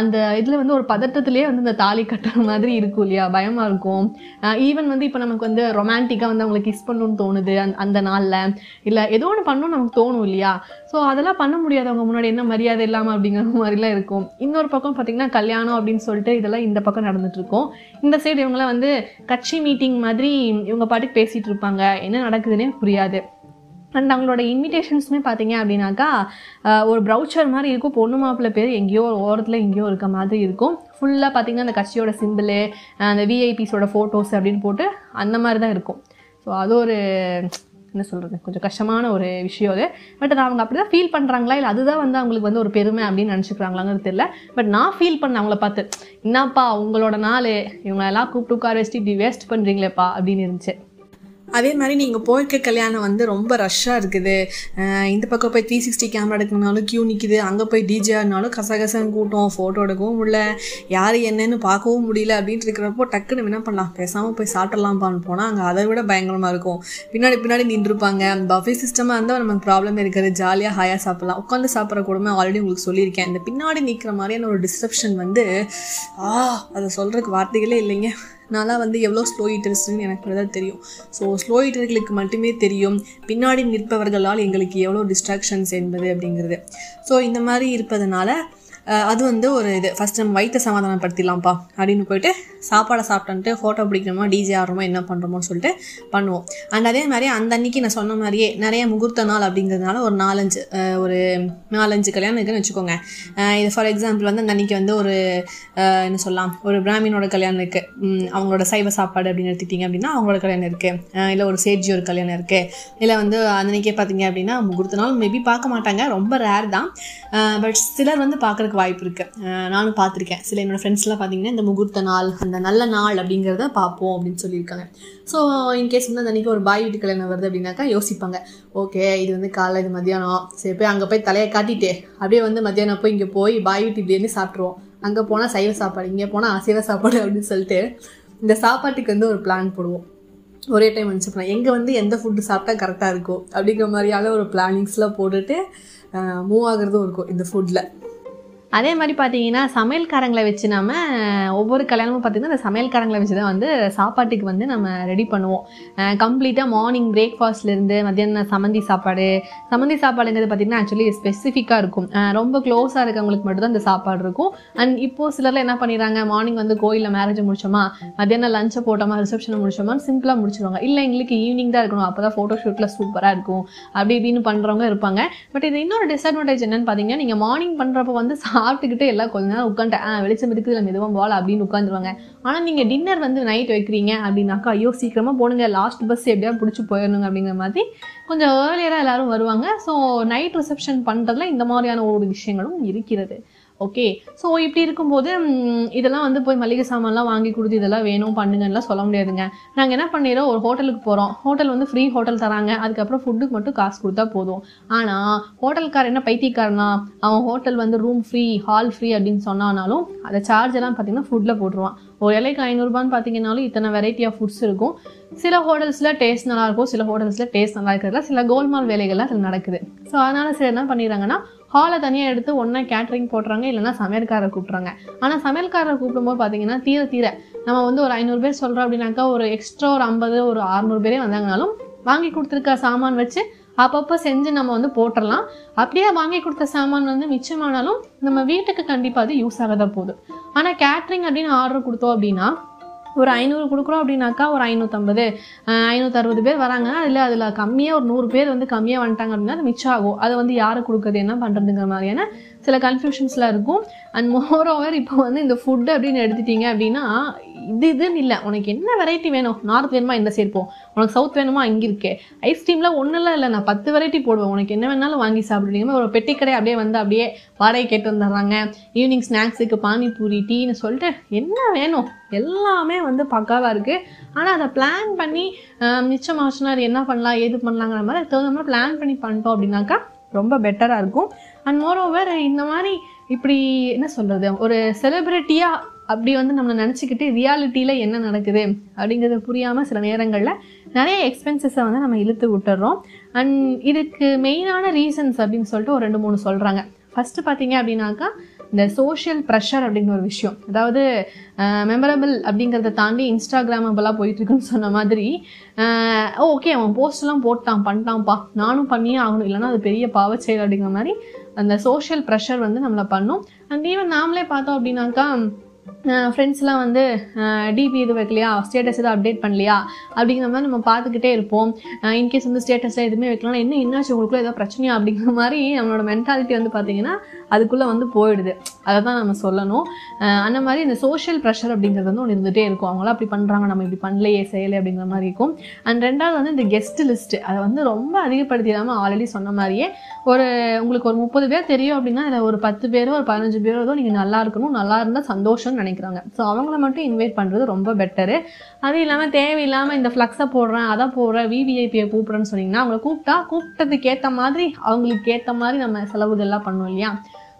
Speaker 1: அந்த இதில் வந்து ஒரு பதட்டத்திலேயே வந்து இந்த தாலி கட்டுற மாதிரி இருக்கும் இல்லையா? பயமாக இருக்கும். ஈவன் வந்து இப்போ நமக்கு வந்து ரொமான்டிக்காக வந்து அவங்களுக்கு கிஸ் பண்ணணும்னு தோணுது அந்த அந்த நாளில். இல்லை ஏதோ ஒன்று பண்ணணும்னு நமக்கு தோணும் இல்லையா? ஸோ அதெல்லாம் பண்ண முடியாது அவங்க முன்னாடி என்ன மரியாதை இல்லாமல் அப்படிங்கிற மாதிரிலாம் இருக்கும். இன்னொரு பக்கம் பார்த்தீங்கன்னா கல்யாணம் அப்படின்னு சொல்லிட்டு இதெல்லாம் இந்த பக்கம் நடந்துட்டுருக்கோம் இந்த சைடு இவங்களாம் வந்து கட்சி மீட்டிங் மாதிரி இவங்க பாட்டுக்கு பேசிகிட்டு இருப்பாங்க. என்ன நடக்குதுன்னே புரியாது. அண்ட் அவங்களோட இன்விடேஷன்ஸுமே பார்த்தீங்க அப்படின்னாக்கா ஒரு ப்ரௌச்சர் மாதிரி இருக்கும். பொண்ணு மாப்பிள்ளை பேர் எங்கேயோ ஒரு ஓரத்தில் எங்கேயோ இருக்க மாதிரி இருக்கும். ஃபுல்லாக பார்த்தீங்கன்னா அந்த கட்சியோட சிம்பிளு அந்த விஐபிஸோட ஃபோட்டோஸ் அப்படின்னு போட்டு அந்த மாதிரி தான் இருக்கும். ஸோ அது ஒரு என்ன சொல்கிறது கொஞ்சம் கஷ்டமான ஒரு விஷயம் அது. பட் அது அவங்க அப்படி தான் ஃபீல் பண்ணுறாங்களா இல்லை அதுதான் வந்து அவங்களுக்கு வந்து ஒரு பெருமை அப்படின்னு நினச்சிக்கிறாங்களாங்கிறது தெரியல. பட் நான் ஃபீல் பண்ண அவங்கள பார்த்து என்னப்பா உங்களோட நாள் இவங்களெல்லாம் கூப்பிட்டு உட்கார வச்சுட்டு இப்படி வேஸ்ட் பண்ணுறீங்களேப்பா அப்படின்னு இருந்துச்சு. அதே மாதிரி நீங்கள் போயிருக்க கல்யாணம் வந்து ரொம்ப ரஷ்ஷாக இருக்குது. இந்த பக்கம் போய் த்ரீ சிக்ஸ்டி கேமரா எடுக்கணுனாலும் க்யூ நிற்கிது அங்கே போய் டிஜே ஆடினாலும் கசகசன்னு கூட்டம் ஃபோட்டோ எடுக்கவும் முடியல. யார் என்னன்னு பார்க்கவும் முடியல அப்படின்ட்டு இருக்கிறப்போ டக்குன்னு என்ன பண்ணலாம்? பேசாமல் போய் சாப்பிட்றலாம்ப்பான்னு போனால் அங்கே அதை விட பயங்கரமாக இருக்கும். பின்னாடி பின்னாடி நின்றுருப்பாங்க பஃபே சிஸ்டமாக இருந்தால் நமக்கு ப்ராப்ளம் இருக்காது. ஜாலியாக ஹாயாக சாப்பிட்லாம். உட்காந்து சாப்பிட்ற கூடமே ஆல்ரெடி உங்களுக்கு சொல்லியிருக்கேன். இந்த பின்னாடி நிற்கிற மாதிரியான ஒரு டிஸ்கிரிப்ஷன் வந்து ஆ அதை சொல்கிறதுக்கு வார்த்தைகளே இல்லைங்க. நான்லாம் வந்து எவ்வளோ ஸ்லோ ஈட்டர்ஸ்னு எனக்கு தான் தெரியும். ஸோ ஸ்லோ ஈட்டர்களுக்கு மட்டுமே தெரியும். பின்னாடி நிற்பவர்களால் எங்களுக்கு எவ்வளோ டிஸ்ட்ராக்ஷன்ஸ் என்பது அப்படிங்கிறது. ஸோ இந்த மாதிரி இருப்பதனால அது வந்து ஒரு இது. ஃபஸ்ட் நம்ம வயிற்றை சமாதானப்படுத்திடலாம்ப்பா அப்படின்னு போயிட்டு சாப்பாடை சாப்பிட்டுன்ட்டு ஃபோட்டோ பிடிக்கிறோமா டிஜே ஆடுறோமோ என்ன பண்ணுறோமோன்னு சொல்லிட்டு பண்ணுவோம். அண்ட் அதே மாதிரி அந்த அன்னைக்கு நான் சொன்ன மாதிரியே நிறைய முகூர்த்த நாள் அப்படிங்கிறதுனால ஒரு நாலஞ்சு ஒரு நாலஞ்சு கல்யாணம் இருக்குன்னு வச்சுக்கோங்க. இது ஃபார் எக்ஸாம்பிள் வந்து அந்த அன்னைக்கு வந்து ஒரு என்ன சொல்லலாம் ஒரு பிராமினோட கல்யாணம் இருக்குது அவங்களோட சைவ சாப்பாடு அப்படின்னு எடுத்துக்கிட்டிங்க அப்படின்னா அவங்களோட கல்யாணம் இருக்குது இல்லை ஒரு சேட்ஜி ஒரு கல்யாணம் இருக்குது இல்லை வந்து அன்னைக்கே பார்த்தீங்க அப்படின்னா முகூர்த்த நாள் மேபி பார்க்க மாட்டாங்க. ரொம்ப ரேர் தான். பட் சிலர் வந்து பார்க்குறக்கு வாய்ப்பு இருக்குது நானும் பார்த்துருக்கேன். சில என்னோடய ஃப்ரெண்ட்ஸ்லாம் பார்த்தீங்கன்னா இந்த முகூர்த்த நாள் அந்த நல்ல நாள் அப்படிங்கிறத பார்ப்போம் அப்படின்னு சொல்லியிருக்காங்க. ஸோ இன்கேஸ் வந்து அந்த அன்றைக்கி ஒரு பாய் வீட்டு கல்யாணம் வருது அப்படின்னாக்கா யோசிப்பாங்க. ஓகே இது வந்து காலை இது மத்தியானம். சரி போய் அங்கே போய் தலையை காட்டிட்டு அப்படியே வந்து மத்தியானம் போய் இங்கே போய் பாய் வீட்டு பிரியாணி சாப்பிட்ருவோம் அங்கே போனால் சைவ சாப்பாடு இங்கே போனால் அசைவ சாப்பாடு அப்படின்னு சொல்லிட்டு இந்த சாப்பாட்டுக்கு வந்து ஒரு பிளான் போடுவோம். ஒரே டைம் நினச்சி பண்ணேன் எங்கே வந்து எந்த ஃபுட்டு சாப்பிட்டா கரெக்டாக இருக்கும் அப்படிங்கிற மாதிரியான ஒரு பிளானிங்ஸ்லாம் போட்டுட்டு மூவ் ஆகுறதும் இருக்கும் இந்த ஃபுட்டில் அதே மாதிரி பார்த்தீங்கன்னா சமையல்காரங்களை வச்சு நம்ம ஒவ்வொரு கல்யாணமும் பார்த்தீங்கன்னா அந்த சமையல்காரங்களை வச்சு தான் வந்து சாப்பாட்டுக்கு வந்து நம்ம ரெடி பண்ணுவோம். கம்ப்ளீட்டாக மார்னிங் பிரேக்ஃபாஸ்ட்லேருந்து மத்தியானம் சமந்தி சாப்பாடு. சமந்தி சாப்பாடுங்கிறது பார்த்தீங்கன்னா ஆக்சுவலி ஸ்பெசிஃபிக்காக இருக்கும். ரொம்ப க்ளோஸாக இருக்கவங்களுக்கு மட்டும்தான் அந்த இந்த சாப்பாடு இருக்கும். அண்ட் இப்போது சிலரில் என்ன பண்ணிடுறாங்க மார்னிங் வந்து கோயிலில் மேரேஜ் முடிச்சோமா மத்தியானம் லஞ்சை போட்டோமா ரிசப்ஷனை முடிச்சோமா சிம்பிளாக முடிச்சிருவாங்க. இல்லை எங்களுக்கு ஈவினிங் தான் இருக்கணும். அப்போ தான் ஃபோட்டோ ஷூட்டில் சூப்பராக இருக்கும். அப்படி இப்படின்னு பண்ணுறவங்க இருப்பாங்க. பட் இது இன்னொரு டிஸ்அட்வான்டேஜ் என்னன்னு பார்த்தீங்கன்னா நீங்கள் மார்னிங் பண்ணுறப்போ வந்து சாப்பிட்டுக்கிட்டு எல்லாம் கொஞ்ச நேரம் உட்காந்துட்டு ஆ வெளிச்சம் இருக்குது இல்லை மெதுவாக போகல அப்படின்னு உட்காந்துருவாங்க. ஆனால் நீங்கள் டின்னர் வந்து நைட் வைக்கிறீங்க அப்படின்னாக்கா ஐயோ சீக்கிரமாக போனுங்க லாஸ்ட் பஸ் எப்படியா பிடிச்சி போயிடணுங்க அப்படிங்கிற மாதிரி கொஞ்சம் ஏர்லியராக எல்லாரும் வருவாங்க. ஸோ நைட் ரிசப்ஷன் பண்ணுறதுல இந்த மாதிரியான ஒரு விஷயங்களும் இருக்கிறது. ஓகே ஸோ இப்படி இருக்கும்போது இதெல்லாம் வந்து போய் மளிகை சாமான்லாம் வாங்கி கொடுத்து இதெல்லாம் வேணும் பண்ணுங்கன்னுலாம் சொல்ல முடியாதுங்க. நாங்கள் என்ன பண்ணிடுறோம் ஒரு ஹோட்டலுக்கு போகிறோம் ஹோட்டல் வந்து ஃப்ரீ ஹோட்டல் தராங்க. அதுக்கப்புறம் ஃபுட்டுக்கு மட்டும் காசு கொடுத்தா போதும். ஆனால் ஹோட்டல்காரன் என்ன பைத்தியக்காரனா? அவன் ஹோட்டல் வந்து ரூம் ஃப்ரீ ஹால் ஃப்ரீ அப்படின்னு சொன்னானாலும் அதை சார்ஜ் எல்லாம் பார்த்தீங்கன்னா ஃபுட்டில் போட்டுருவான். ஒரு இலைக்கு ஐநூறுரூபான்னு பார்த்தீங்கன்னாலும் இத்தனை வெரைட்டி ஆஃப் ஃபுட்ஸ் இருக்கும். சில ஹோட்டல்ஸில் டேஸ்ட் நல்லாயிருக்கும் சில ஹோட்டல்ஸில் டேஸ்ட் நல்லா இருக்கிறதுல சில கோல்மால் வேலைகள்லாம் அதில் நடக்குது. ஸோ அதனால் சில என்ன பண்ணிடுறாங்கன்னா ஹாலை தனியாக எடுத்து ஒன்றா கேட்ரிங் போடுறாங்க இல்லைன்னா சமையல்காரரை கூப்பிட்றாங்க. ஆனால் சமையல்காரரை கூப்பிடும்போது பார்த்தீங்கன்னா தீர தீர. நம்ம வந்து ஒரு ஐநூறு பேர் சொல்கிறோம் அப்படின்னாக்கா ஒரு எக்ஸ்ட்ரா ஒரு ஐம்பது ஒரு அறநூறு பேரே வந்தாங்கனாலும் வாங்கி கொடுத்துருக்க சாமான் வச்சு அப்பப்போ செஞ்சு நம்ம வந்து போட்டுடலாம் அப்படியே வாங்கி கொடுத்த சாமான் வந்து மிச்சமானாலும் நம்ம வீட்டுக்கு கண்டிப்பாக அது யூஸ் ஆக தான் போகுது. ஆனால் கேட்ரிங் அப்படின்னு ஆர்டர் கொடுத்தோம் அப்படின்னா ஒரு ஐநூறு கொடுக்குறோம் அப்படின்னாக்கா ஒரு ஐநூற்றம்பது ஐநூற்றறுபது பேர் வராங்க. அதில் அதில் கம்மியாக ஒரு நூறு பேர் வந்து கம்மியாக வந்துட்டாங்க அப்படின்னா அது மிச்சம் ஆகும். அதை வந்து யாரை கொடுக்குறது என்ன பண்ணுறதுங்கிற மாதிரியான சில கன்ஃபியூஷன்ஸ்லாம் இருக்கும். அண்ட் மோர் ஓவர் இப்போ வந்து இந்த ஃபுட்டு அப்படின்னு எடுத்துட்டீங்க அப்படின்னா இது இதுன்னு இல்லை. உனக்கு என்ன வெரைட்டி வேணும்? நார்த் வேணுமா? இந்த சேர்ப்போம் உனக்கு சவுத் வேணுமா? இங்கே இருக்கே. ஐஸ்கிரீம்லாம் ஒன்றும் இல்லை. நான் பத்து வெரைட்டி போடுவேன். உனக்கு என்ன வேணாலும் வாங்கி சாப்பிடுறீங்க ஒரு பெட்டி கடை அப்படியே வந்து அப்படியே வாடகை கேட்டு வந்துடுறாங்க. ஈவினிங் ஸ்நாக்ஸுக்கு பானிபூரி டீன்னு சொல்லிட்டு என்ன வேணும்? எல்லாமே வந்து பக்காவாக இருக்குது ஆனால் அதை பிளான் பண்ணி மிச்சம் மிச்சமாச்சுன்னா என்ன பண்ணலாம்? ஏது பண்ணலாங்கிற மாதிரி தகுந்த மாதிரி பிளான் பண்ணி பண்ணிட்டோம் அப்படின்னாக்கா ரொம்ப பெட்டராக இருக்கும். அண்ட் மோரோவர் இந்த மாதிரி இப்படி என்ன சொல்கிறது ஒரு செலிப்ரிட்டியாக அப்படி வந்து நம்மளை நினச்சிக்கிட்டு ரியாலிட்டியில் என்ன நடக்குது அப்படிங்கிறது புரியாமல் சில நேரங்களில் நிறைய எக்ஸ்பென்சஸை வந்து நம்ம இழுத்து விட்டுறோம். அண்ட் இதுக்கு மெயினான ரீசன்ஸ் அப்படின்னு சொல்லிட்டு ஒரு ரெண்டு மூணு சொல்கிறாங்க ஃபஸ்ட்டு பார்த்தீங்க அப்படின்னாக்கா இந்த சோஷியல் ப்ரெஷர் அப்படிங்கிற ஒரு விஷயம். அதாவது மெமரபிள் அப்படிங்கிறத தாண்டி இன்ஸ்டாகிராமபிளாக போயிட்டுருக்குன்னு சொன்ன மாதிரி ஓகே அவன் போஸ்ட்லாம் போட்டான் பண்ணிட்டான்ப்பா. நானும் பண்ணியே ஆகணும். இல்லைன்னா அது பெரிய பாவச்செயல் அப்படிங்கிற மாதிரி அந்த சோஷியல் ப்ரெஷர் வந்து நம்மளை பண்ணும். அண்ட் ஈவன் நாமளே பார்த்தோம் அப்படின்னாக்கா ஃப்ரெண்ட்ஸ்லாம் வந்து டிபி இது வைக்கலையா? ஸ்டேட்டஸ் எதுவும் அப்டேட் பண்ணலையா? அப்படிங்கிற மாதிரி நம்ம பார்த்துக்கிட்டே இருப்போம். இன்கேஸ் வந்து ஸ்டேட்டஸில் எதுவுமே வைக்கலாம் என்ன என்னாச்சு? உங்களுக்குள்ள ஏதாவது பிரச்சனையா? அப்படிங்கிற மாதிரி நம்மளோட மென்டாலிட்டி வந்து பார்த்தீங்கன்னா அதுக்குள்ளே வந்து போயிடுது. அதை தான் நம்ம சொல்லணும். அந்த மாதிரி இந்த சோஷியல் ப்ரெஷர் அப்படிங்கிறது வந்து ஒன்று இருந்துகிட்டே இருக்கும். அவங்களாம் அப்படி பண்ணுறாங்க நம்ம இப்படி பண்ணலையே செய்யலை அப்படிங்கிற மாதிரி இருக்கும். அண்ட் ரெண்டாவது வந்து இந்த கெஸ்ட் லிஸ்ட்டு அதை வந்து ரொம்ப அதிகப்படுத்திடாமல் ஆல்ரெடி சொன்ன மாதிரியே ஒரு உங்களுக்கு ஒரு முப்பது பேர் தெரியும் அப்படின்னா அதில் ஒரு பத்து பேரோ ஒரு பதினஞ்சு பேரோ ஏதோ நீங்கள் நல்லா இருக்கணும் நல்லா இருந்தால் சந்தோஷம் நினைக்கிறாங்க. ஸோ அவங்கள மட்டும் இன்வைட் பண்ணுறது ரொம்ப பெட்டரு அது இல்லாமல் தேவையில்லாமல் இந்த ஃப்ளக்ஸை போடுறேன் அதை போடுறேன் விவிஐபியை கூப்பிட்றேன்னு சொன்னீங்கன்னா அவங்கள கூப்பிட்டா கூப்பிட்டதுக்கு ஏற்ற மாதிரி அவங்களுக்கு ஏற்ற மாதிரி நம்ம செலவுகள்லாம் பண்ணோம் இல்லையா?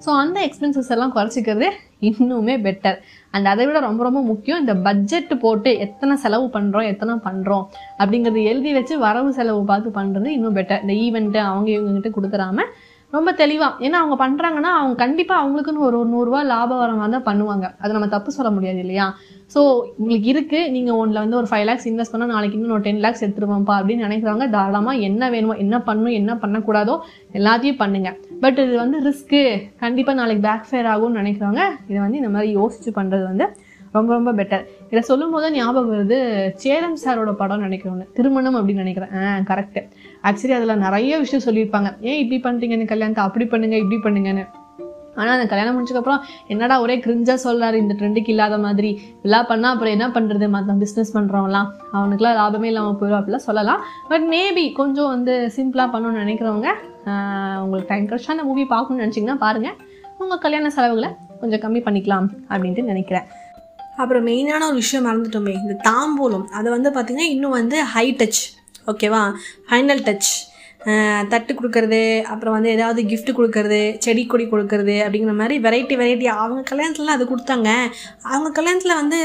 Speaker 1: ஸோ அந்த எக்ஸ்பென்சஸ் எல்லாம் குறைச்சிக்கிறது இன்னுமே பெட்டர் அண்ட் அதை விட ரொம்ப ரொம்ப முக்கியம் இந்த பட்ஜெட் போட்டு எத்தனை செலவு பண்ணுறோம் எத்தனை பண்ணுறோம் அப்படிங்கிறது எழுதி வச்சு வரவு செலவு பார்த்து பண்ணுறது இன்னும் பெட்டர் இந்த ஈவெண்ட்டு அவங்க இவங்ககிட்ட கொடுத்துறாம ரொம்ப தெளிவாக ஏன்னா அவங்க பண்ணுறாங்கன்னா அவங்க கண்டிப்பாக அவங்களுக்குன்னு ஒரு நூறுரூவா லாபம் வர மாதிரி தான் பண்ணுவாங்க. அதை நம்ம தப்பு சொல்ல முடியாது இல்லையா? ஸோ உங்களுக்கு இருக்குது நீங்கள் ஒன்றில் வந்து ஒரு ஃபைவ் லேக்ஸ் இன்வெஸ்ட் பண்ணால் நாளைக்கு இன்னும் ஒரு டென் லேக்ஸ் எடுத்துருவோம்ப்பா அப்படின்னு நினைக்கிறவங்க தாராளமாக என்ன வேணுமோ என்ன பண்ணணும் என்ன பண்ணக்கூடாதோ எல்லாத்தையும் பண்ணுங்கள் பட் இது வந்து ரிஸ்க்கு கண்டிப்பாக நாளைக்கு பேக் ஃபேர் ஆகும்னு நினைக்கிறவங்க இதை வந்து இந்த மாதிரி யோசிச்சு பண்ணுறது வந்து ரொம்ப ரொம்ப பெட்டர் இதை சொல்லும் போது ஞாபகம் வருது சேரம் சாரோட படம் நினைக்கிறோன்னு திருமணம் அப்படின்னு நினைக்கிறேன். ஆ கரெக்டு ஆக்சுவலி அதில் நிறைய விஷயம் சொல்லியிருப்பாங்க. ஏன் இப்படி பண்ணுறீங்க இந்த கல்யாணத்தை? அப்படி பண்ணுங்க இப்படி பண்ணுங்கன்னு. ஆனால் அந்த கல்யாணம் முடிச்சதுக்கப்புறம் என்னடா ஒரே கிரிஞ்சாக சொல்கிறாரு இந்த ட்ரெண்டுக்கு இல்லாத மாதிரி. இதெல்லாம் பண்ணால் அப்புறம் என்ன பண்ணுறது மற்ற பிஸ்னஸ் பண்ணுறவங்களாம் அவனுக்குலாம் லாபமே இல்லாமல் போயிடும் அப்படிலாம் சொல்லலாம். பட் மேபி கொஞ்சம் வந்து சிம்பிளாக பண்ணணும்னு நினைக்கிறவங்க உங்களுக்கு டைம் கிடச்சா அந்த மூவி பார்க்கணும்னு நினச்சிங்கன்னா பாருங்கள் உங்கள் கல்யாண செலவுகளை கொஞ்சம் கம்மி பண்ணிக்கலாம் அப்படின்ட்டு நினைக்கிறேன்.
Speaker 2: அப்புறம் மெயினான ஒரு விஷயம் மறந்துட்டோமே இந்த தாம்பூலம். அதை வந்து பார்த்திங்கன்னா இன்னும் வந்து ஹை டச் ஓகேவா ஃபைனல் டச் தட்டு கொடுக்கறது அப்புறம் வந்து ஏதாவது கிஃப்ட் கொடுக்கறது செடி கொடி கொடுக்கறது அப்படிங்கிற மாதிரி வெரைட்டி வெரைட்டி அவங்க கல்யாணத்துலலாம் அது கொடுத்தாங்க. அவங்க கல்யாணத்தில் வந்து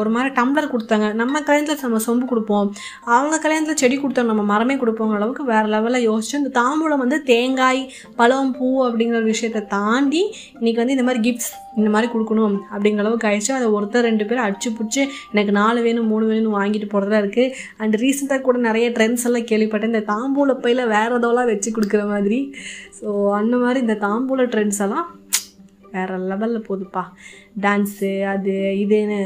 Speaker 2: ஒரு மாதிரி டம்ளர் கொடுத்தாங்க. நம்ம கல்யாணத்தில் நம்ம சொம்பு கொடுப்போம். அவங்க கல்யாணத்தில் செடி கொடுத்தோம் நம்ம மரமே கொடுப்போங்கிற அளவுக்கு வேறு லெவலில் யோசிச்சு இந்த தாம்பூலம் வந்து தேங்காய் பழம் பூ அப்படிங்கிற ஒரு விஷயத்தை தாண்டி இன்றைக்கி வந்து இந்த மாதிரி கிஃப்ட்ஸ் இந்த மாதிரி கொடுக்கணும் அப்படிங்கிற அளவுக்கு ஆயிடுச்சு. அதை ஒருத்தர் ரெண்டு பேர் அடிச்சு பிடிச்சி எனக்கு நாலு வேணும் மூணு வேணும்னு வாங்கிட்டு போகிறதா இருக்குது அண்ட் ரீசெண்டாக கூட நிறைய ட்ரெண்ட்ஸ் எல்லாம் கேள்விப்பட்டேன். இந்த தாம்பூல பையில் வேறு எதோலாம் வச்சு கொடுக்குற மாதிரி. ஸோ அந்த மாதிரி இந்த தாம்பூல ட்ரெண்ட்ஸ் எல்லாம் வேறு லெவலில் போகுதுப்பா டான்ஸு அது இதுன்னு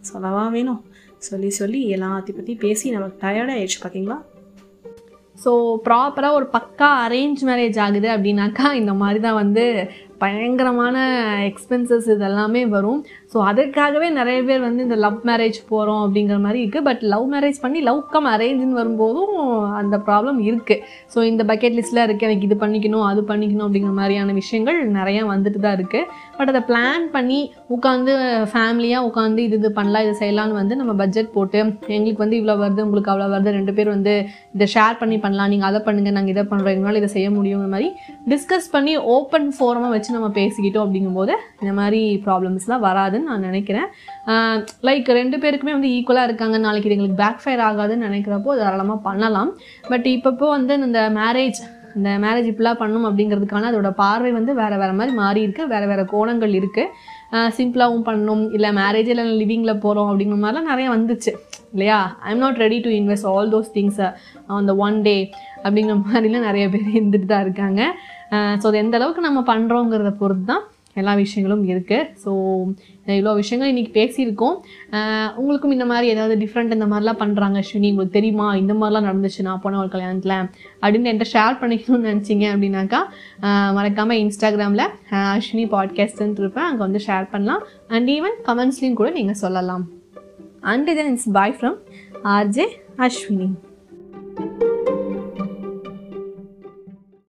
Speaker 2: சொல்லவா வேணும். சொல்லி சொல்லி எல்லாத்தையும் பற்றி பேசி நமக்கு டயர்ட் ஆயிடுச்சு பார்த்தீங்களா
Speaker 1: ஸோ ப்ராப்பராக ஒரு பக்கா அரேஞ்ச் மேரேஜ் ஆகுது அப்படின்னாக்கா இந்த மாதிரி தான் வந்து பயங்கரமான எக்ஸ்பென்சஸ் இதெல்லாமே வரும். ஸோ அதுக்காகவே நிறைய பேர் வந்து இந்த லவ் மேரேஜ் போகிறோம் அப்படிங்கிற மாதிரி இருக்குது பட் லவ் மேரேஜ் பண்ணி லவ் கம் அரேஞ்சுன்னு வரும்போதும் அந்த ப்ராப்ளம் இருக்குது ஸோ இந்த பக்கெட் லிஸ்ட்டில் இருக்குது எனக்கு இது பண்ணிக்கணும் அது பண்ணிக்கணும் அப்படிங்கிற மாதிரியான விஷயங்கள் நிறையா வந்துட்டு தான் இருக்குது பட் அதை பிளான் பண்ணி உட்காந்து ஃபேமிலியாக உட்காந்து இது இது பண்ணலாம் இது செய்யலாம்னு வந்து நம்ம பட்ஜெட் போட்டு எங்களுக்கு வந்து இவ்வளோ வருது உங்களுக்கு அவ்வளோ வருது ரெண்டு பேர் வந்து இதை ஷேர் பண்ணி பண்ணலாம் நீங்கள் அதை பண்ணுங்கள் நாங்கள் இதை பண்ணுறோம் எங்களால் இதை செய்ய முடியுங்கிற மாதிரி டிஸ்கஸ் பண்ணி ஓப்பன் ஃபோரமாக வச்சு நம்ம பேசிக்கிட்டோம் அப்படிங்கும்போது இந்த மாதிரி ப்ராப்ளம்ஸ்லாம் வராது. ஆகாதுன்னு நான் நினைக்கிறேன். லைக் ரெண்டு பேருக்குமே வந்து ஈக்குவலாக இருக்காங்க. நாளைக்கு இது எங்களுக்கு பேக் ஃபயர் ஆகாதுன்னு நினைக்கிறப்போ தாராளமாக பண்ணலாம். பட் இப்பப்போ வந்து இந்த மேரேஜ் இந்த மேரேஜ் இப்படிலாம் பண்ணும் அப்படிங்கிறதுக்கான அதோட பார்வை வந்து வேறு வேறு மாதிரி மாறி இருக்கு. வேறு வேறு கோணங்கள் இருக்குது சிம்பிளாகவும் பண்ணணும் இல்லை மேரேஜ் இல்லை லிவிங்கில் போகிறோம் அப்படிங்கிற மாதிரிலாம் நிறைய வந்துச்சு. இல்லையா? I am not ready to invest all those things அந்த த ஒன் டே அப்படிங்கிற மாதிரிலாம் நிறைய பேர் இருந்துட்டு தான் இருக்காங்க. ஸோ அது எந்த அளவுக்கு நம்ம பண்ணுறோங்கிறத பொறுத்து தான் எல்லா விஷயங்களும் இருக்குது ஸோ இவ்வளோ விஷயங்கள் இன்றைக்கி பேசியிருக்கோம். உங்களுக்கும் இந்த மாதிரி ஏதாவது டிஃப்ரெண்ட் இந்த மாதிரிலாம் பண்ணுறாங்க அஸ்வினி உங்களுக்கு தெரியுமா? இந்த மாதிரிலாம் நடந்துச்சு நான் போன ஒரு கல்யாணத்தில் அப்படின்னு என்கிட்ட ஷேர் பண்ணிக்கணும்னு நினச்சிங்க அப்படின்னாக்கா மறக்காமல் இன்ஸ்டாகிராமில் அஸ்வினி பாட்காஸ்ட்னு இருப்பேன் அங்கே வந்து ஷேர் பண்ணலாம். அண்ட் ஈவன் கமெண்ட்ஸ்லையும் கூட நீங்கள் சொல்லலாம். And then it's bye from RJ Ashwini